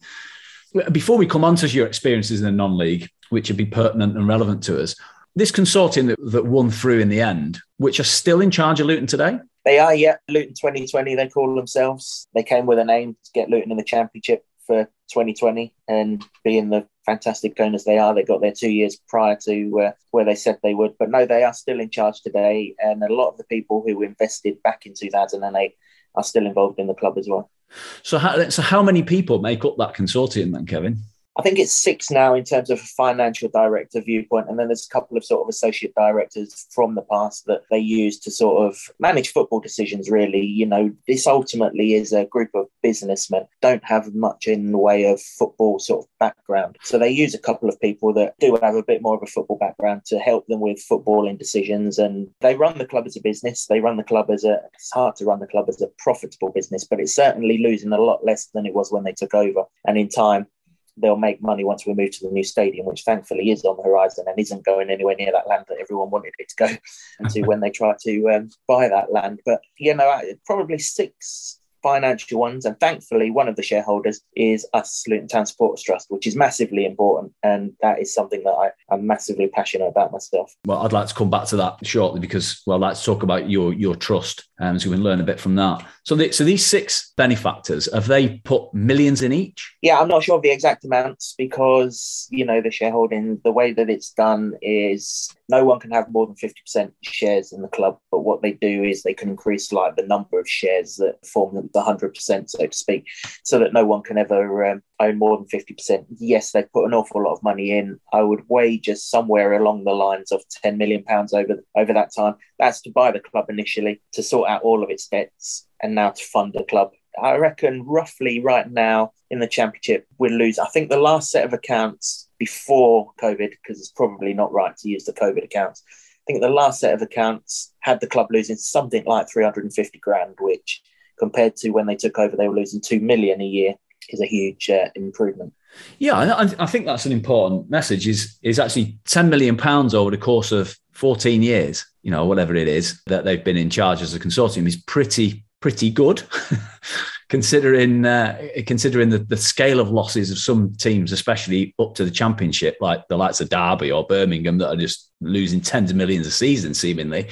B: Before we come on to your experiences in the non-league, which would be pertinent and relevant to us, this consortium that, that won through in the end, which are still in charge of Luton today.
D: They are, yeah. Luton 2020, they call themselves. They came with a name to get Luton in the championship for 2020 and being the fantastic owners they are, they got there two years prior to uh, where they said they would. But no, they are still in charge today. And a lot of the people who invested back in 2008 are still involved in the club as well.
B: So, how, so how many people make up that consortium then, Kevin?
D: I think it's six now in terms of a financial director viewpoint, and then there's a couple of sort of associate directors from the past that they use to sort of manage football decisions. Really, you know, this ultimately is a group of businessmen don't have much in the way of football sort of background, so they use a couple of people that do have a bit more of a football background to help them with footballing decisions, and they run the club as a business. They run the club as a. It's hard to run the club as a profitable business, but it's certainly losing a lot less than it was when they took over, and in time they'll make money once we move to the new stadium, which thankfully is on the horizon and isn't going anywhere near that land that everyone wanted it to go to when they try to um, buy that land. But you know, probably six financial ones. And thankfully, one of the shareholders is us, Luton Town Supporters Trust, which is massively important. And that is something that I, am massively passionate about myself.
B: Well, I'd like to come back to that shortly because, well, let's talk about your your trust um, so we can learn a bit from that. So, the, so these six benefactors, have they put millions in each?
D: Yeah, I'm not sure of the exact amounts because, you know, the shareholding, the way that it's done is no one can have more than 50% shares in the club. But what they do is they can increase like the number of shares that form the 100%, so to speak, so that no one can ever um, own more than 50%. Yes, they've put an awful lot of money in. I would wager somewhere along the lines of 10 million pounds over, over that time. That's to buy the club initially, to sort out all of its debts, and now to fund the club. I reckon roughly right now in the championship, we'll lose. I think the last set of accounts before COVID, because it's probably not right to use the COVID accounts. I think the last set of accounts had the club losing something like 350 grand, which compared to when they took over, they were losing 2 million a year, is a huge uh, improvement.
B: Yeah, I, I, think that's an important message. Is is actually 10 million pounds over the course of 14 years, you know, whatever it is that they've been in charge as a consortium is pretty pretty good. considering uh, considering the, the scale of losses of some teams, especially up to the championship, like the likes of Derby or Birmingham, that are just losing tens of millions a season, seemingly.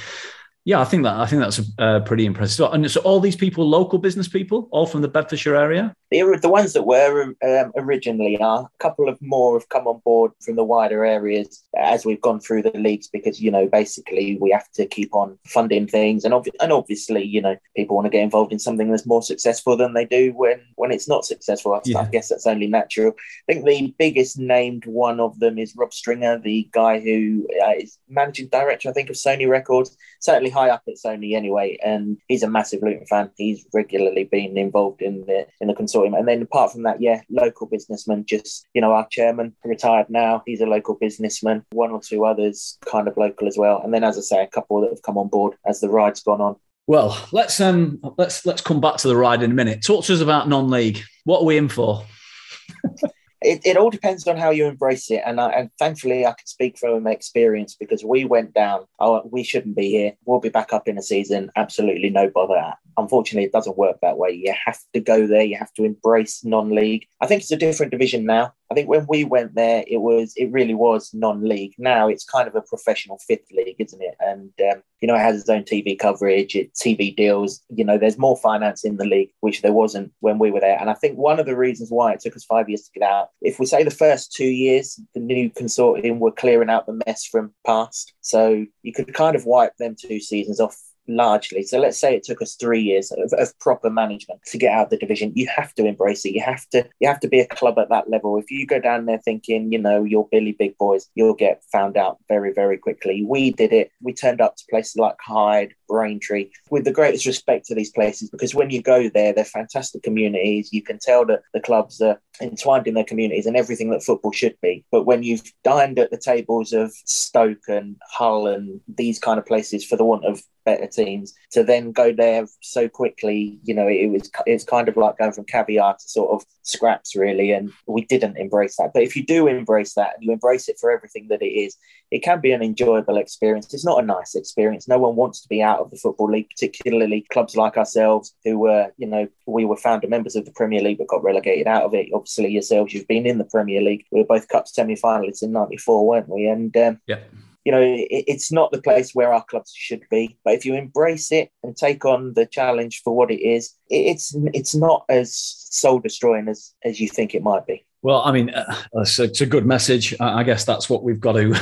B: Yeah, I think that I think that's uh, pretty impressive. And so, all these people, local business people, all from the Bedfordshire area.
D: The, the ones that were um, originally are a couple of more have come on board from the wider areas as we've gone through the leagues because you know basically we have to keep on funding things and, ob- and obviously you know people want to get involved in something that's more successful than they do when when it's not successful. I, yeah. I guess that's only natural. I think the biggest named one of them is Rob Stringer, the guy who uh, is managing director I think of Sony Records, certainly high up at Sony anyway, and he's a massive Luton fan. He's regularly been involved in the in the consortium and then apart from that, yeah, local businessmen. Just you know, our chairman retired now. He's a local businessman. One or two others kind of local as well. And then, as I say, a couple that have come on board as the ride's gone on.
B: Well, let's um let's let's come back to the ride in a minute. Talk to us about non-league. What are we in for?
D: it, it all depends on how you embrace it. And, I, and thankfully, I can speak from experience because we went down. Oh, we shouldn't be here. We'll be back up in a season. Absolutely no bother. Unfortunately, it doesn't work that way. You have to go there. You have to embrace non-league. I think it's a different division now. I think when we went there, it was it really was non-league. Now it's kind of a professional fifth league, isn't it? And um, you know, it has its own TV coverage, it TV deals. You know, there's more finance in the league, which there wasn't when we were there. And I think one of the reasons why it took us five years to get out, if we say the first two years, the new consortium were clearing out the mess from past, so you could kind of wipe them two seasons off largely. So let's say it took us three years of, of, proper management to get out of the division. You have to embrace it. You have to you have to be a club at that level. If you go down there thinking, you know, you're Billy Big Boys, you'll get found out very, very quickly. We did it. We turned up to places like Hyde, Braintree, with the greatest respect to these places because when you go there, they're fantastic communities. You can tell that the clubs are entwined in their communities and everything that football should be. But when you've dined at the tables of Stoke and Hull and these kind of places for the want of better teams to then go there so quickly you know it was it's kind of like going from caviar to sort of scraps really and we didn't embrace that but if you do embrace that and you embrace it for everything that it is it can be an enjoyable experience. It's not a nice experience. No one wants to be out of the football league particularly clubs like ourselves who were you know we were founder members of the premier league but got relegated out of it. Obviously yourselves you've been in the premier league. We were both cup semi-finalists in 94 weren't we? And um,
B: yeah.
D: you know, it, it's not the place where our clubs should be. But if you embrace it and take on the challenge for what it is, it, it's it's not as soul destroying as as you think it might be.
B: Well, I mean, uh, it's, a, it's, a, good message. I guess that's what we've got to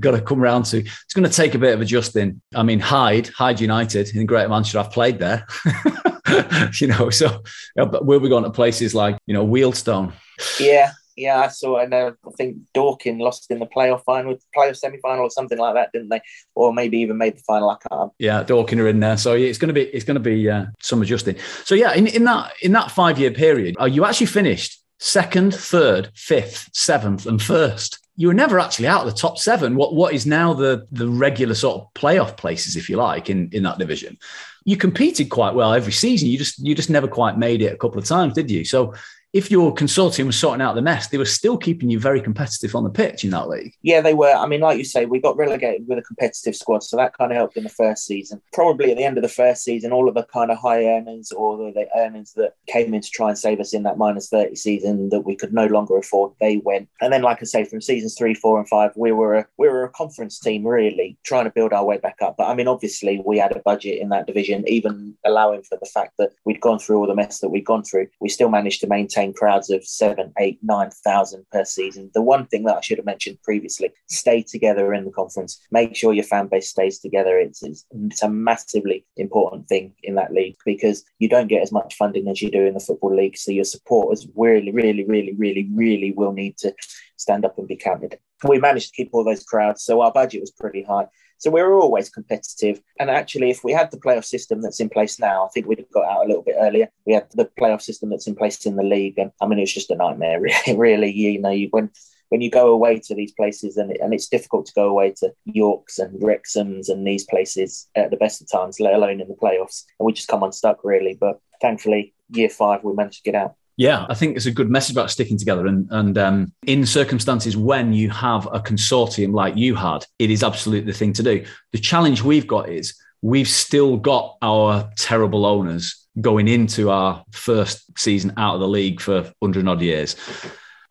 B: got to come around to. It's going to take a bit of adjusting. I mean, Hyde, Hyde United in Greater Manchester, I've played there. you know, so we'll be going to places like you know Wealdstone.
D: Yeah, Yeah, I saw, and uh, I think Dorking lost in the playoff final, playoff semi final, or something like that, didn't they? Or maybe even made the final. I can't.
B: Yeah, Dorking are in there, so it's going to be it's going to be uh, some adjusting. So yeah, in, in that in that five year period, are you actually finished second, third, fifth, seventh, and first? You were never actually out of the top seven. What what is now the the regular sort of playoff places, if you like, in in that division? You competed quite well every season. You just you just never quite made it a couple of times, did you? So if your consortium was sorting out the mess, they were still keeping you very competitive on the pitch in that league.
D: Yeah, they were. I mean, like you say, we got relegated with a competitive squad, so that kind of helped in the first season. Probably at the end of the first season, all of the kind of high earners or the, the earners that came in to try and save us in that minus 30 season that we could no longer afford, they went. And then, like I say, from seasons three, four, and five, we were a, we were a conference team, really, trying to build our way back up. But I mean, obviously, we had a budget in that division, even allowing for the fact that we'd gone through all the mess that we'd gone through. We still managed to maintain crowds of seven, eight, nine thousand per season. The one thing that I should have mentioned previously: stay together in the conference. Make sure your fan base stays together. It's, it's, it's a massively important thing in that league because you don't get as much funding as you do in the football league. So your supporters really, really, really, really, really will need to stand up and be counted. We managed to keep all those crowds, so our budget was pretty high. So we were always competitive. And actually, if we had the playoff system that's in place now, I think we'd have got out a little bit earlier. We had the playoff system that's in place in the league. And I mean, it was just a nightmare, really. you know, you, when, when you go away to these places, and, and it's difficult to go away to Yorks and Wrexhams and these places at the best of times, let alone in the playoffs. And we just come unstuck, really. But thankfully, year five, we managed to get out.
B: Yeah, I think it's a good message about sticking together. And, and um, in circumstances when you have a consortium like you had, it is absolutely the thing to do. The challenge we've got is we've still got our terrible owners going into our first season out of the league for 100 odd years.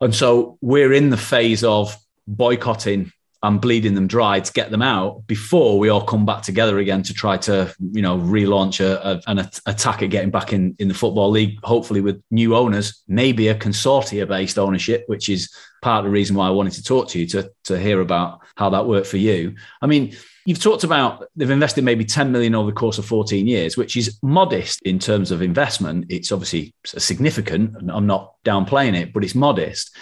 B: And so we're in the phase of boycotting and bleeding them dry to get them out before we all come back together again to try to you know relaunch a, a, an attack at getting back in in the football league hopefully with new owners maybe a consortia based ownership which is part of the reason why I wanted to talk to you to to hear about how that worked for you I mean You've talked about they've invested maybe 10 million over the course of 14 years, which is modest in terms of investment. It's obviously significant. I'm not downplaying it, but it's modest.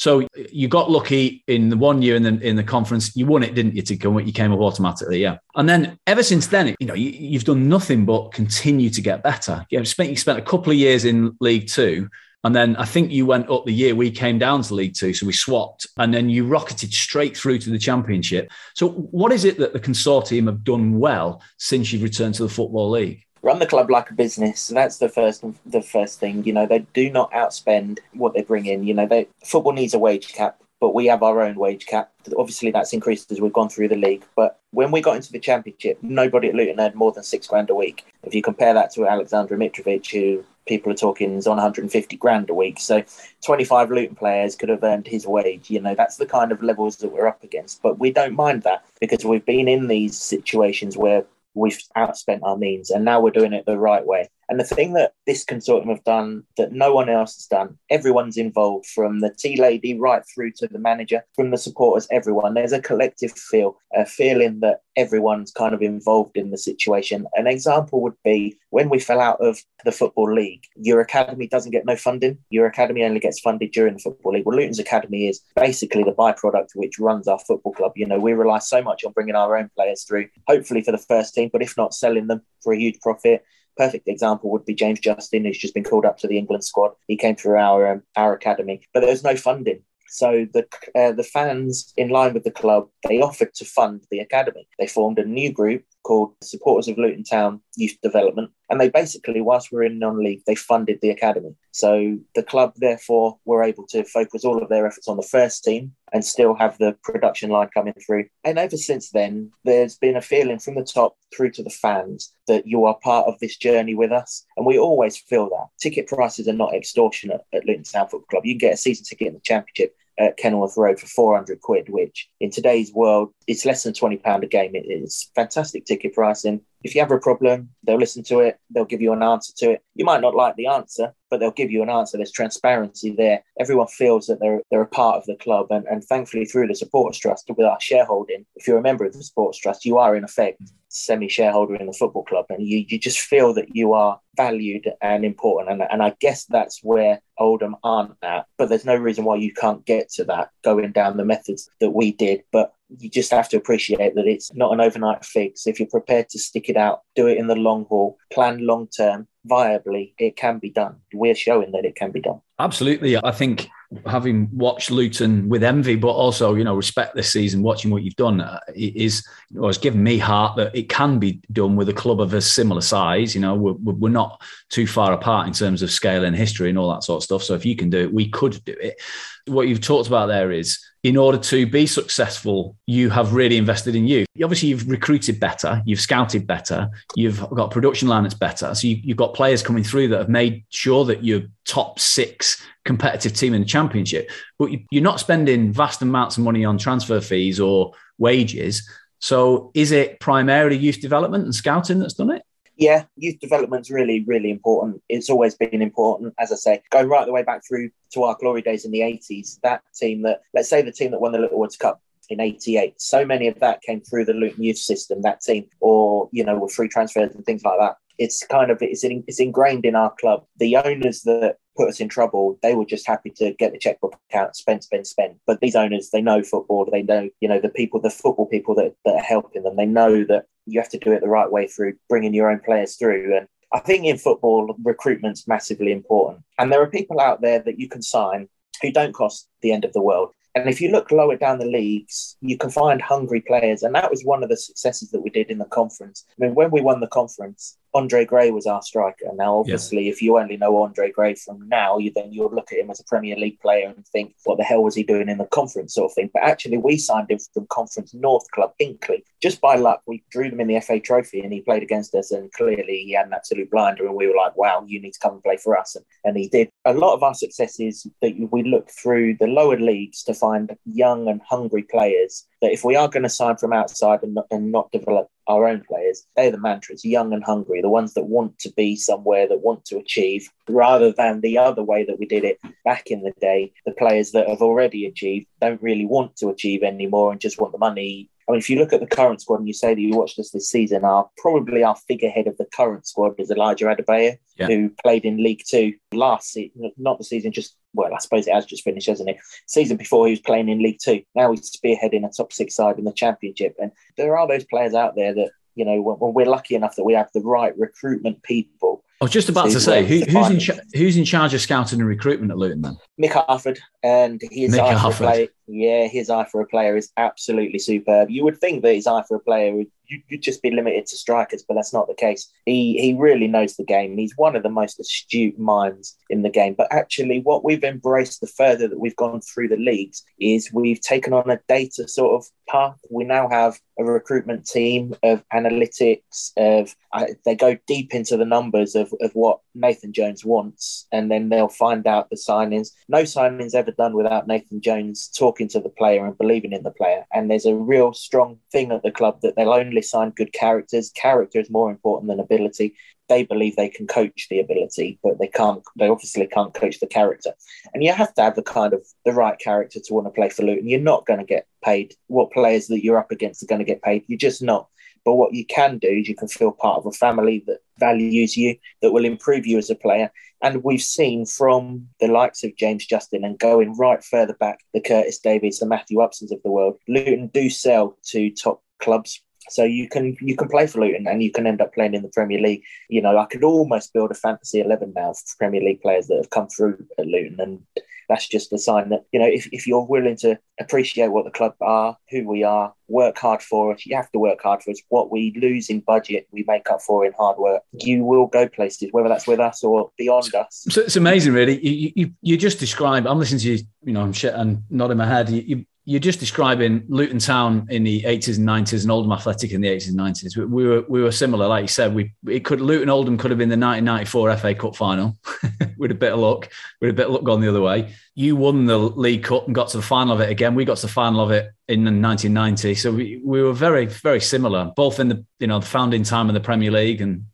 B: So you got lucky in the one year in the in the conference. You won it, didn't you? To you came up automatically, yeah. And then ever since then, you know, you, have done nothing but continue to get better. You, spent, you spent a couple of years in League Two, and then I think you went up the year we came down to League Two, so we swapped, and then you rocketed straight through to the Championship. So what is it that the consortium have done well since you've returned to the Football League?
D: Run the club like a business. So That's the first the first thing. You know, they do not outspend what they bring in. You know, they football needs a wage cap, but we have our own wage cap. Obviously, that's increased as we've gone through the league. But when we got into the championship, nobody at Luton earned more than six grand a week. If you compare that to Alexander Mitrovic, who people are talking is on 150 grand a week. So 25 Luton players could have earned his wage. You know, that's the kind of levels that we're up against. But we don't mind that because we've been in these situations where we've outspent our means and now we're doing it the right way. And the thing that this consortium have done that no one else has done, everyone's involved from the tea lady right through to the manager, from the supporters, everyone. There's a collective feel, a feeling that everyone's kind of involved in the situation. An example would be when we fell out of the Football League, your academy doesn't get no funding. Your academy only gets funded during the Football League. Well, Luton's academy is basically the byproduct which runs our football club. You know, we rely so much on bringing our own players through, hopefully for the first team, but if not, selling them for a huge profit perfect example would be James Justin, who's just been called up to the England squad. He came through our um, our academy, but there's no funding. So the uh, the fans, in line with the club, they offered to fund the academy. They formed a new group called Supporters of Luton Town Youth Development, and they basically, whilst we are in non-league, they funded the academy. So the club, therefore, were able to focus all of their efforts on the first team and still have the production line coming through. And ever since then, there's been a feeling from the top through to the fans that you are part of this journey with us. And we always feel that. Ticket prices are not extortionate at Luton Town Football Club. You can get a season ticket in the Championship at Kenilworth Road for 400 quid, which in today's world, it's less than £20 a game. It is fantastic ticket pricing. If you have a problem, they'll listen to it, they'll give you an answer to it. You might not like the answer, but they'll give you an answer. There's transparency there. Everyone feels that they're they're a part of the club, and, and thankfully through the supporters trust with our shareholding, if you're a member of the supporters trust, you are in effect semi-shareholder in the football club, and you you just feel that you are valued and important. And and I guess that's where Oldham aren't at. But there's no reason why you can't get to that going down the methods that we did. But you just have to appreciate that it's not an overnight fix. If you're prepared to stick it out, do it in the long haul, plan long term, viably, it can be done. We're showing that it can be done.
B: Absolutely. I think having watched Luton with envy, but also, you know, respect this season, watching what you've done uh, is, you has given me heart that it can be done with a club of a similar size. You know, we're, we're not too far apart in terms of scale and history and all that sort of stuff. So if you can do it, we could do it. What you've talked about there is in order to be successful, you have really invested in you. Obviously, you've recruited better, you've scouted better, you've got production line that's better. So you, have got players coming through that have made sure that you're top six competitive team in the championship. But you're not spending vast amounts of money on transfer fees or wages. So is it primarily youth development and scouting that's done it?
D: yeah, youth development's really, really important. It's always been important, as I say, going right the way back through to our glory days in the 80s. That team that, let's say, the team that won the Little Littlewoods Cup in 88 so many of that came through the luton youth system that team or you know with free transfers and things like that it's kind of it's, it's ingrained in our club the owners that put us in trouble they were just happy to get the checkbook out spend spend spend but these owners they know football they know you know the people the football people that, that are helping them they know that you have to do it the right way through bringing your own players through. And I think in football, recruitment's massively important. And there are people out there that you can sign who don't cost the end of the world. And if you look lower down the leagues, you can find hungry players. And that was one of the successes that we did in the conference. I mean, when we won the conference, Andre Gray was our striker. Now, obviously, yeah. if you only know Andre Gray from now, you then you'll look at him as a Premier League player and think, what the hell was he doing in the conference sort of thing? But actually, we signed him from Conference North Club Hinckley. Just by luck, we drew them in the FA Trophy and he played against us. And clearly, he had an absolute blinder. And we were like, wow, you need to come and play for us. And, and he did. A lot of our successes that we look through the lower leagues to find young and hungry players that if we are going to sign from outside and not, and not develop our own players, they're the mantras, young and hungry, the ones that want to be somewhere, that want to achieve, rather than the other way that we did it back in the day. The players that have already achieved don't really want to achieve anymore and just want the money I mean, if you look at the current squad and you say that you watched us this season, our probably our figurehead of the current squad is Elijah Adebayo, yeah. who played in League Two last season, not the season, just well, I suppose it has just finished, hasn't it? Season before he was playing in League Two. Now he's spearheading a top six side in the Championship, and there are those players out there that you know when we're lucky enough that we have the right recruitment people
B: I was just about to, to say, who, who's in cha- who's in charge of scouting and recruitment at Luton then?
D: Mick Harford, and his Mick eye Harford. for a player, yeah, his eye for a player is absolutely superb. You would think that his eye for a player would you'd just be limited to strikers, but that's not the case. He he really knows the game. He's one of the most astute minds in the game. But actually, what we've embraced the further that we've gone through the leagues is we've taken on a data sort of path. We now have a recruitment team of analytics. Of uh, they go deep into the numbers of of what Nathan Jones wants, and then they'll find out the signings. No signings ever done without Nathan Jones talking to the player and believing in the player. And there's a real strong thing at the club that they'll only sign good characters. Character is more important than ability. They believe they can coach the ability, but they can't. They obviously can't coach the character. And you have to have the kind of the right character to want to play for Luton. And you're not going to get paid what players that you're up against are going to get paid. You're just not. But what you can do is you can feel part of a family that values you, that will improve you as a player. And we've seen from the likes of James Justin and going right further back, the Curtis Davies, the Matthew Upsons of the world, Luton do sell to top clubs so you can you can play for Luton and you can end up playing in the Premier League. You know, I could almost build a fantasy eleven now for Premier League players that have come through at Luton, and that's just a sign that you know if, if you're willing to appreciate what the club are, who we are, work hard for us. You have to work hard for us. What we lose in budget, we make up for in hard work. You will go places, whether that's with us or beyond us.
B: So it's amazing, really. You, you, you just described. I'm listening to you. You know, I'm shit and nodding my head. You, you're just describing Luton Town in the 80s and 90s and Oldham Athletic in the 80s and 90s. We, we were we were similar, like you said. We it could Luton Oldham could have been the 1994 FA Cup final with a bit of luck, with a bit of luck gone the other way. You won the League Cup and got to the final of it again. We got to the final of it in 1990. So we, we were very very similar, both in the you know the founding time of the Premier League and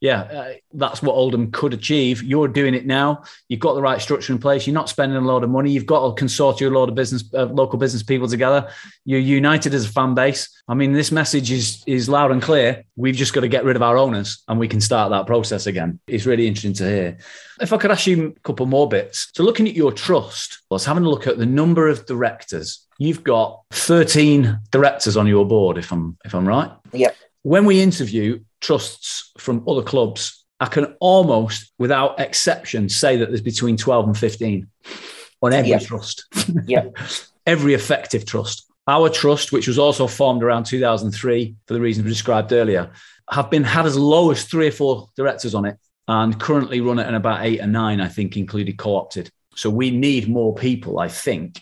B: yeah, uh, that's what Oldham could achieve. You're doing it now. You've got the right structure in place. You're not spending a lot of money. You've got a consortium, a lot of business, uh, local business people together. You're united as a fan base. I mean, this message is is loud and clear. We've just got to get rid of our owners, and we can start that process again. It's really interesting to hear. If I could ask you a couple more bits. So, looking at your trust, was having a look at the number of directors. You've got 13 directors on your board, if I'm if I'm right.
D: Yep.
B: When we interview trusts from other clubs, I can almost, without exception, say that there's between 12 and 15 on every
D: Yep.
B: trust.
D: Yep.
B: every effective trust. Our trust, which was also formed around 2003 for the reasons we described earlier, have been had as low as three or four directors on it and currently run it in about eight or nine, I think, included co opted. So we need more people, I think.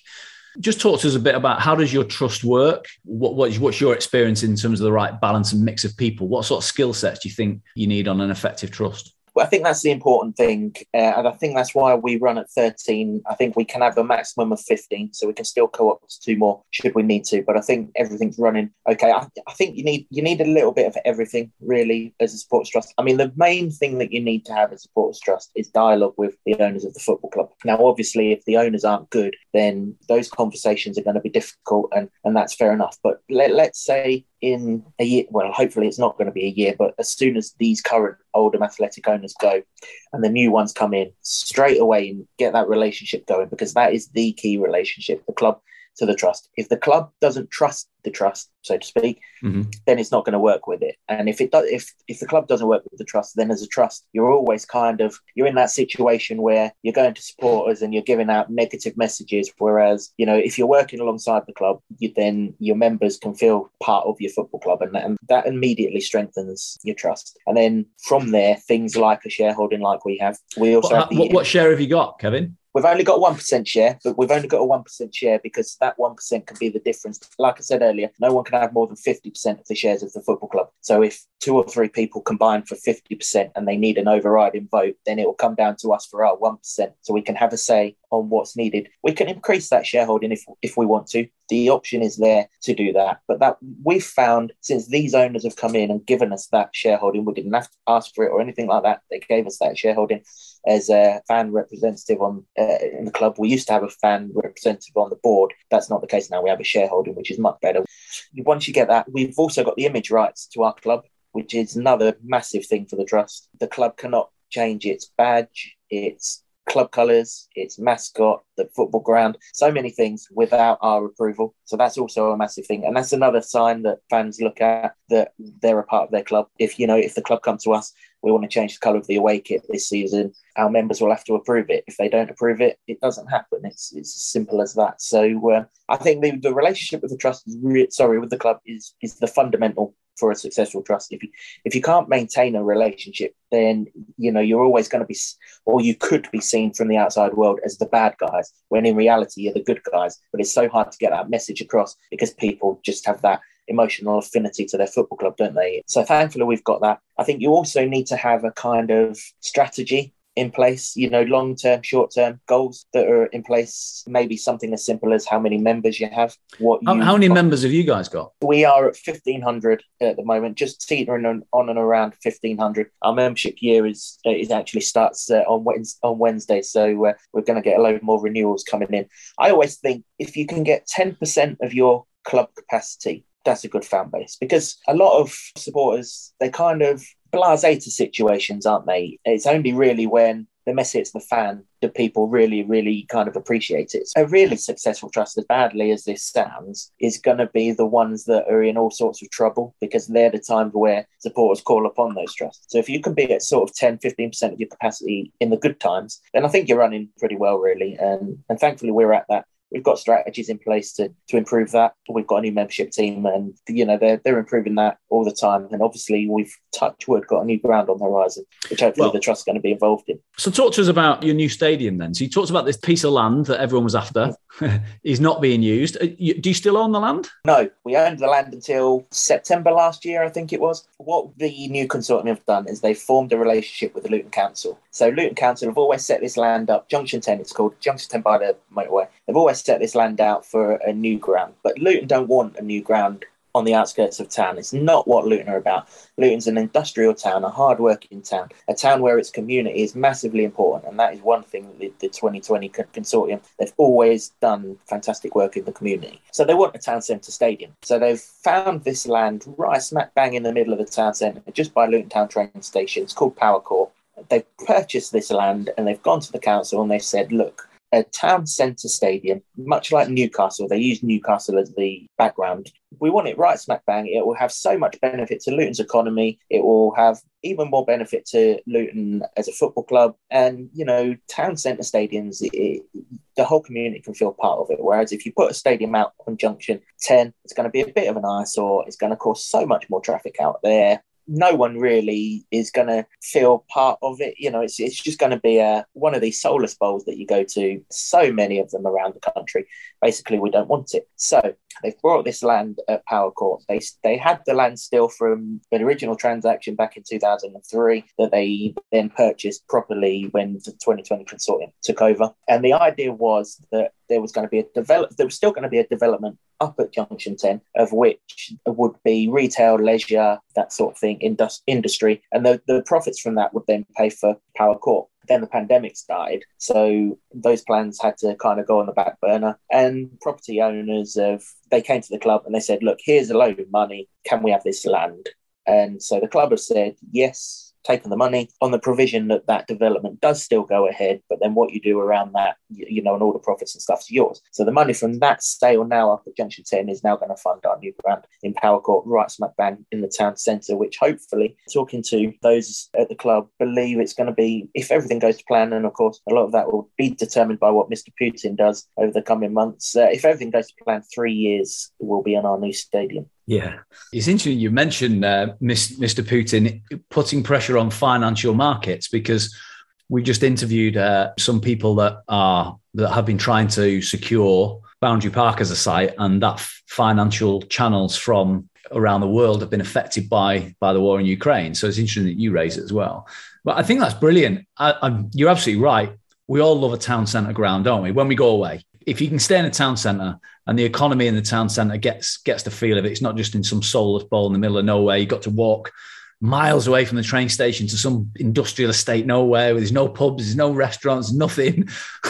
B: Just talk to us a bit about how does your trust work? What, what is, what's your experience in terms of the right balance and mix of people? What sort of skill sets do you think you need on an effective trust?
D: I think that's the important thing. Uh, and I think that's why we run at 13. I think we can have a maximum of 15, so we can still co opt two more should we need to. But I think everything's running okay. I, I think you need you need a little bit of everything, really, as a supporters trust. I mean, the main thing that you need to have as a supporters trust is dialogue with the owners of the football club. Now, obviously, if the owners aren't good, then those conversations are going to be difficult, and, and that's fair enough. But let, let's say in a year, well, hopefully it's not going to be a year, but as soon as these current Oldham Athletic owners go and the new ones come in, straight away and get that relationship going because that is the key relationship, the club to the trust. If the club doesn't trust the trust, so to speak,
B: Mm-hmm.
D: then it's not going to work with it. And if it does, if if the club doesn't work with the trust, then as a trust, you're always kind of you're in that situation where you're going to supporters and you're giving out negative messages. Whereas you know if you're working alongside the club, you, then your members can feel part of your football club, and that, and that immediately strengthens your trust. And then from there, things like a shareholding, like we have, we also have the
B: what, what share have you got, Kevin?
D: We've only got one percent share, but we've only got a one percent share because that one percent can be the difference. Like I said earlier, no one can have more than fifty percent of the shares of the football club. So if two or three people combine for fifty percent and they need an overriding vote, then it will come down to us for our one percent, so we can have a say on what's needed. We can increase that shareholding if if we want to. The option is there to do that. But that we've found since these owners have come in and given us that shareholding, we didn't have to ask for it or anything like that. They gave us that shareholding as a fan representative on uh, in the club. We used to have a fan representative on the board. That's not the case now. We have a shareholding, which is much better. Once you get that, we've also got the image rights to our club, which is another massive thing for the trust. The club cannot change its badge, its club colours, its mascot, the football ground, so many things without our approval. So that's also a massive thing. And that's another sign that fans look at that they're a part of their club. If you know, if the club come to us, we want to change the colour of the away kit this season, our members will have to approve it. If they don't approve it, it doesn't happen. It's it's as simple as that. So uh, I think the, the relationship with the trust is re- sorry with the club is is the fundamental for a successful trust. If you if you can't maintain a relationship, then you know you're always going to be, or you could be seen from the outside world as the bad guys, when in reality you're the good guys. But it's so hard to get that message across because people just have that emotional affinity to their football club, don't they? So thankfully we've got that. I think you also need to have a kind of strategy in place, you know, long term, short term goals that are in place. Maybe something as simple as how many members you have. What
B: How,
D: you
B: how many members have you guys got?
D: we are at 1500 at the moment, just teetering on, on and around 1500. Our membership year is is actually starts uh, on Wednesday, on Wednesday, so uh, we're going to get a load more renewals coming in. I always think if you can get 10% of your club capacity, that's a good fan base because a lot of supporters they kind of blasé to situations, aren't they? It's only really when the mess hits the fan that people really, really kind of appreciate it. A really successful trust, as badly as this sounds, is going to be the ones that are in all sorts of trouble because they're the time where supporters call upon those trusts. So if you can be at sort of 10, 15% of your capacity in the good times, then I think you're running pretty well, really. And, and thankfully, we're at that we've got strategies in place to to improve that. We've got a new membership team, and you know they're they're improving that all the time. And obviously, we've touch wood got a new ground on the horizon, which hopefully
B: Well-
D: the trust's going to be involved in.
B: So talk to us about your new stadium then. So you talked about this piece of land that everyone was after. is not being used. Uh, do you still own the land?
D: No, we owned the land until September last year, I think it was. What the new consortium have done is they've formed a relationship with the Luton Council. So Luton Council have always set this land up, Junction 10 it's called, Junction 10 by the motorway. They've always set this land out for a new ground. But Luton don't want a new ground on the outskirts of town. It's not what Luton are about. Luton's an industrial town, a hard-working town, a town where its community is massively important, and that is one thing that the, the 2020 consortium they've always done fantastic work in the community. So they want a town centre stadium. So they've found this land right smack bang in the middle of the town centre, just by Luton Town train station. It's called Power Court. They've purchased this land and they've gone to the council and they've said, look, a town centre stadium, much like Newcastle. They use Newcastle as the background. We want it right smack bang. It will have so much benefit to Luton's economy. It will have even more benefit to Luton as a football club. And, you know, town centre stadiums, it, the whole community can feel part of it. Whereas if you put a stadium out on Junction 10, it's going to be a bit of an eyesore. It's going to cause so much more traffic out there no one really is going to feel part of it. You know, it's, it's just going to be a, one of these soulless bowls that you go to, so many of them around the country. Basically, we don't want it. So they've brought this land at Power Court. They, they had the land still from an original transaction back in 2003 that they then purchased properly when the 2020 consortium took over. And the idea was that there was going to be a develop there was still going to be a development up at Junction 10, of which would be retail, leisure, that sort of thing, indus- industry. And the, the profits from that would then pay for Power Court. Then the pandemic started. So those plans had to kind of go on the back burner. And property owners of they came to the club and they said, look, here's a load of money. Can we have this land? And so the club have said, yes, taken the money on the provision that that development does still go ahead, but then what you do around that, you, you know, and all the profits and stuff, stuff's yours. So the money from that sale now up at Junction 10 is now going to fund our new grant in Power Court, right smack bang in the town centre, which hopefully, talking to those at the club, believe it's going to be, if everything goes to plan, and of course, a lot of that will be determined by what Mr. Putin does over the coming months. Uh, if everything goes to plan, three years will be in our new stadium.
B: Yeah, it's interesting you mentioned uh, Mr. Putin putting pressure on financial markets because we just interviewed uh, some people that are that have been trying to secure Boundary Park as a site, and that financial channels from around the world have been affected by by the war in Ukraine. So it's interesting that you raise it as well. But I think that's brilliant. I, you're absolutely right. We all love a town centre ground, don't we? When we go away, if you can stay in a town centre and the economy in the town centre gets gets the feel of it, it's not just in some soulless bowl in the middle of nowhere. You've got to walk miles away from the train station to some industrial estate nowhere where there's no pubs, there's no restaurants, nothing.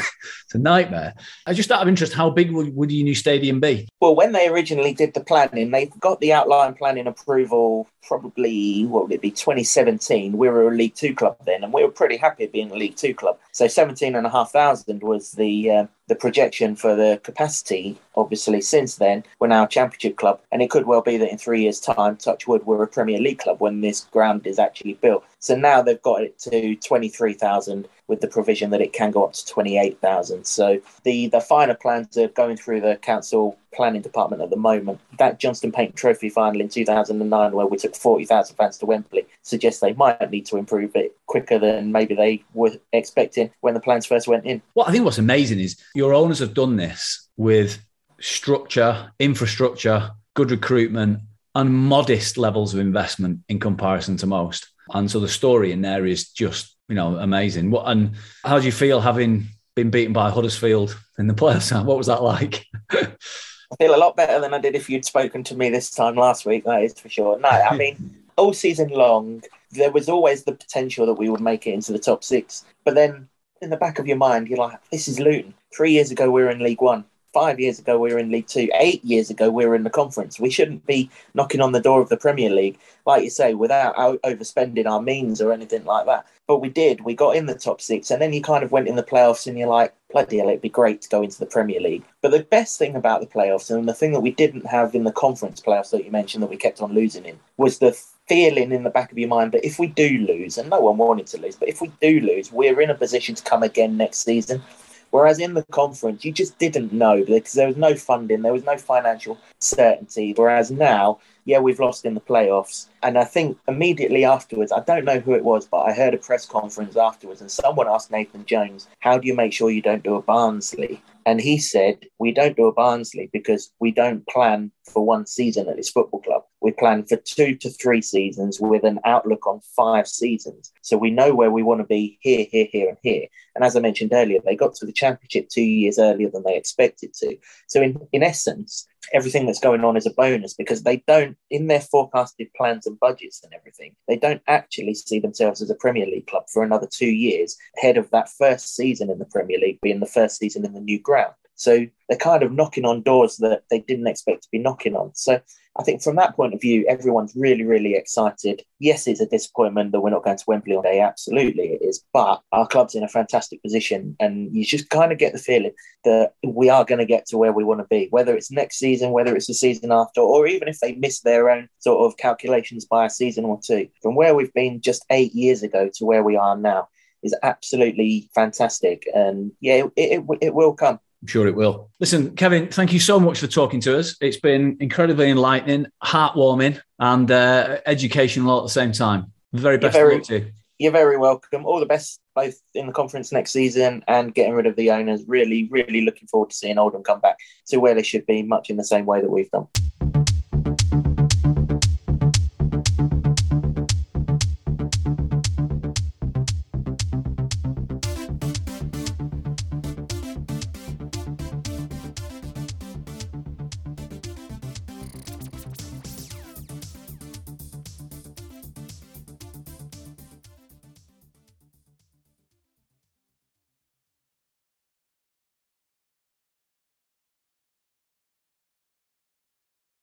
B: it's a nightmare. I just out of interest, how big would, would your new stadium be?
D: Well, when they originally did the planning, they got the outline planning approval probably, what would it be, 2017. We were a League Two club then, and we were pretty happy being a League Two club. So 17,500 was the uh, the projection for the capacity. Obviously, since then, we're now a Championship club, and it could well be that in three years' time, Touchwood, we're a Premier League club when this ground is actually built. So now they've got it to 23,000 with the provision that it can go up to 28,000. So the, the finer plans are going through the council planning department at the moment. That Johnstone Paint Trophy final in 2009, where we took 40,000 fans to Wembley, suggests they might need to improve it quicker than maybe they were expecting when the plans first went in.
B: Well, I think what's amazing is your owners have done this with structure, infrastructure, good recruitment, and modest levels of investment in comparison to most. And so the story in there is just, you know, amazing. What and how do you feel having been beaten by Huddersfield in the playoffs? What was that like?
D: I feel a lot better than I did if you'd spoken to me this time last week, that is for sure. No, I mean, all season long, there was always the potential that we would make it into the top six. But then in the back of your mind, you're like, this is Luton. Three years ago, we were in League One. Five years ago, we were in League Two. Eight years ago, we were in the conference. We shouldn't be knocking on the door of the Premier League, like you say, without overspending our means or anything like that. But we did. We got in the top six, and then you kind of went in the playoffs, and you're like, bloody hell, it'd be great to go into the Premier League. But the best thing about the playoffs, and the thing that we didn't have in the conference playoffs that you mentioned that we kept on losing in, was the feeling in the back of your mind that if we do lose, and no one wanted to lose, but if we do lose, we're in a position to come again next season. Whereas in the conference, you just didn't know because there was no funding, there was no financial certainty. Whereas now, yeah, we've lost in the playoffs. And I think immediately afterwards, I don't know who it was, but I heard a press conference afterwards, and someone asked Nathan Jones, How do you make sure you don't do a Barnsley? And he said, We don't do a Barnsley because we don't plan for one season at this football club. We plan for two to three seasons with an outlook on five seasons. So we know where we want to be here, here, here, and here. And as I mentioned earlier, they got to the championship two years earlier than they expected to. So, in, in essence, everything that's going on is a bonus because they don't, in their forecasted plans and budgets and everything, they don't actually see themselves as a Premier League club for another two years ahead of that first season in the Premier League being the first season in the new ground. So they're kind of knocking on doors that they didn't expect to be knocking on. So I think from that point of view, everyone's really, really excited. Yes, it's a disappointment that we're not going to Wembley on day. Absolutely, it is. But our club's in a fantastic position, and you just kind of get the feeling that we are going to get to where we want to be, whether it's next season, whether it's the season after, or even if they miss their own sort of calculations by a season or two. From where we've been just eight years ago to where we are now is absolutely fantastic. And yeah, it, it, it will come.
B: I'm sure it will. Listen, Kevin, thank you so much for talking to us. It's been incredibly enlightening, heartwarming, and uh, educational at the same time. very best
D: very,
B: of luck to you.
D: You're very welcome. All the best both in the conference next season and getting rid of the owners. Really, really looking forward to seeing Oldham come back to where they should be, much in the same way that we've done.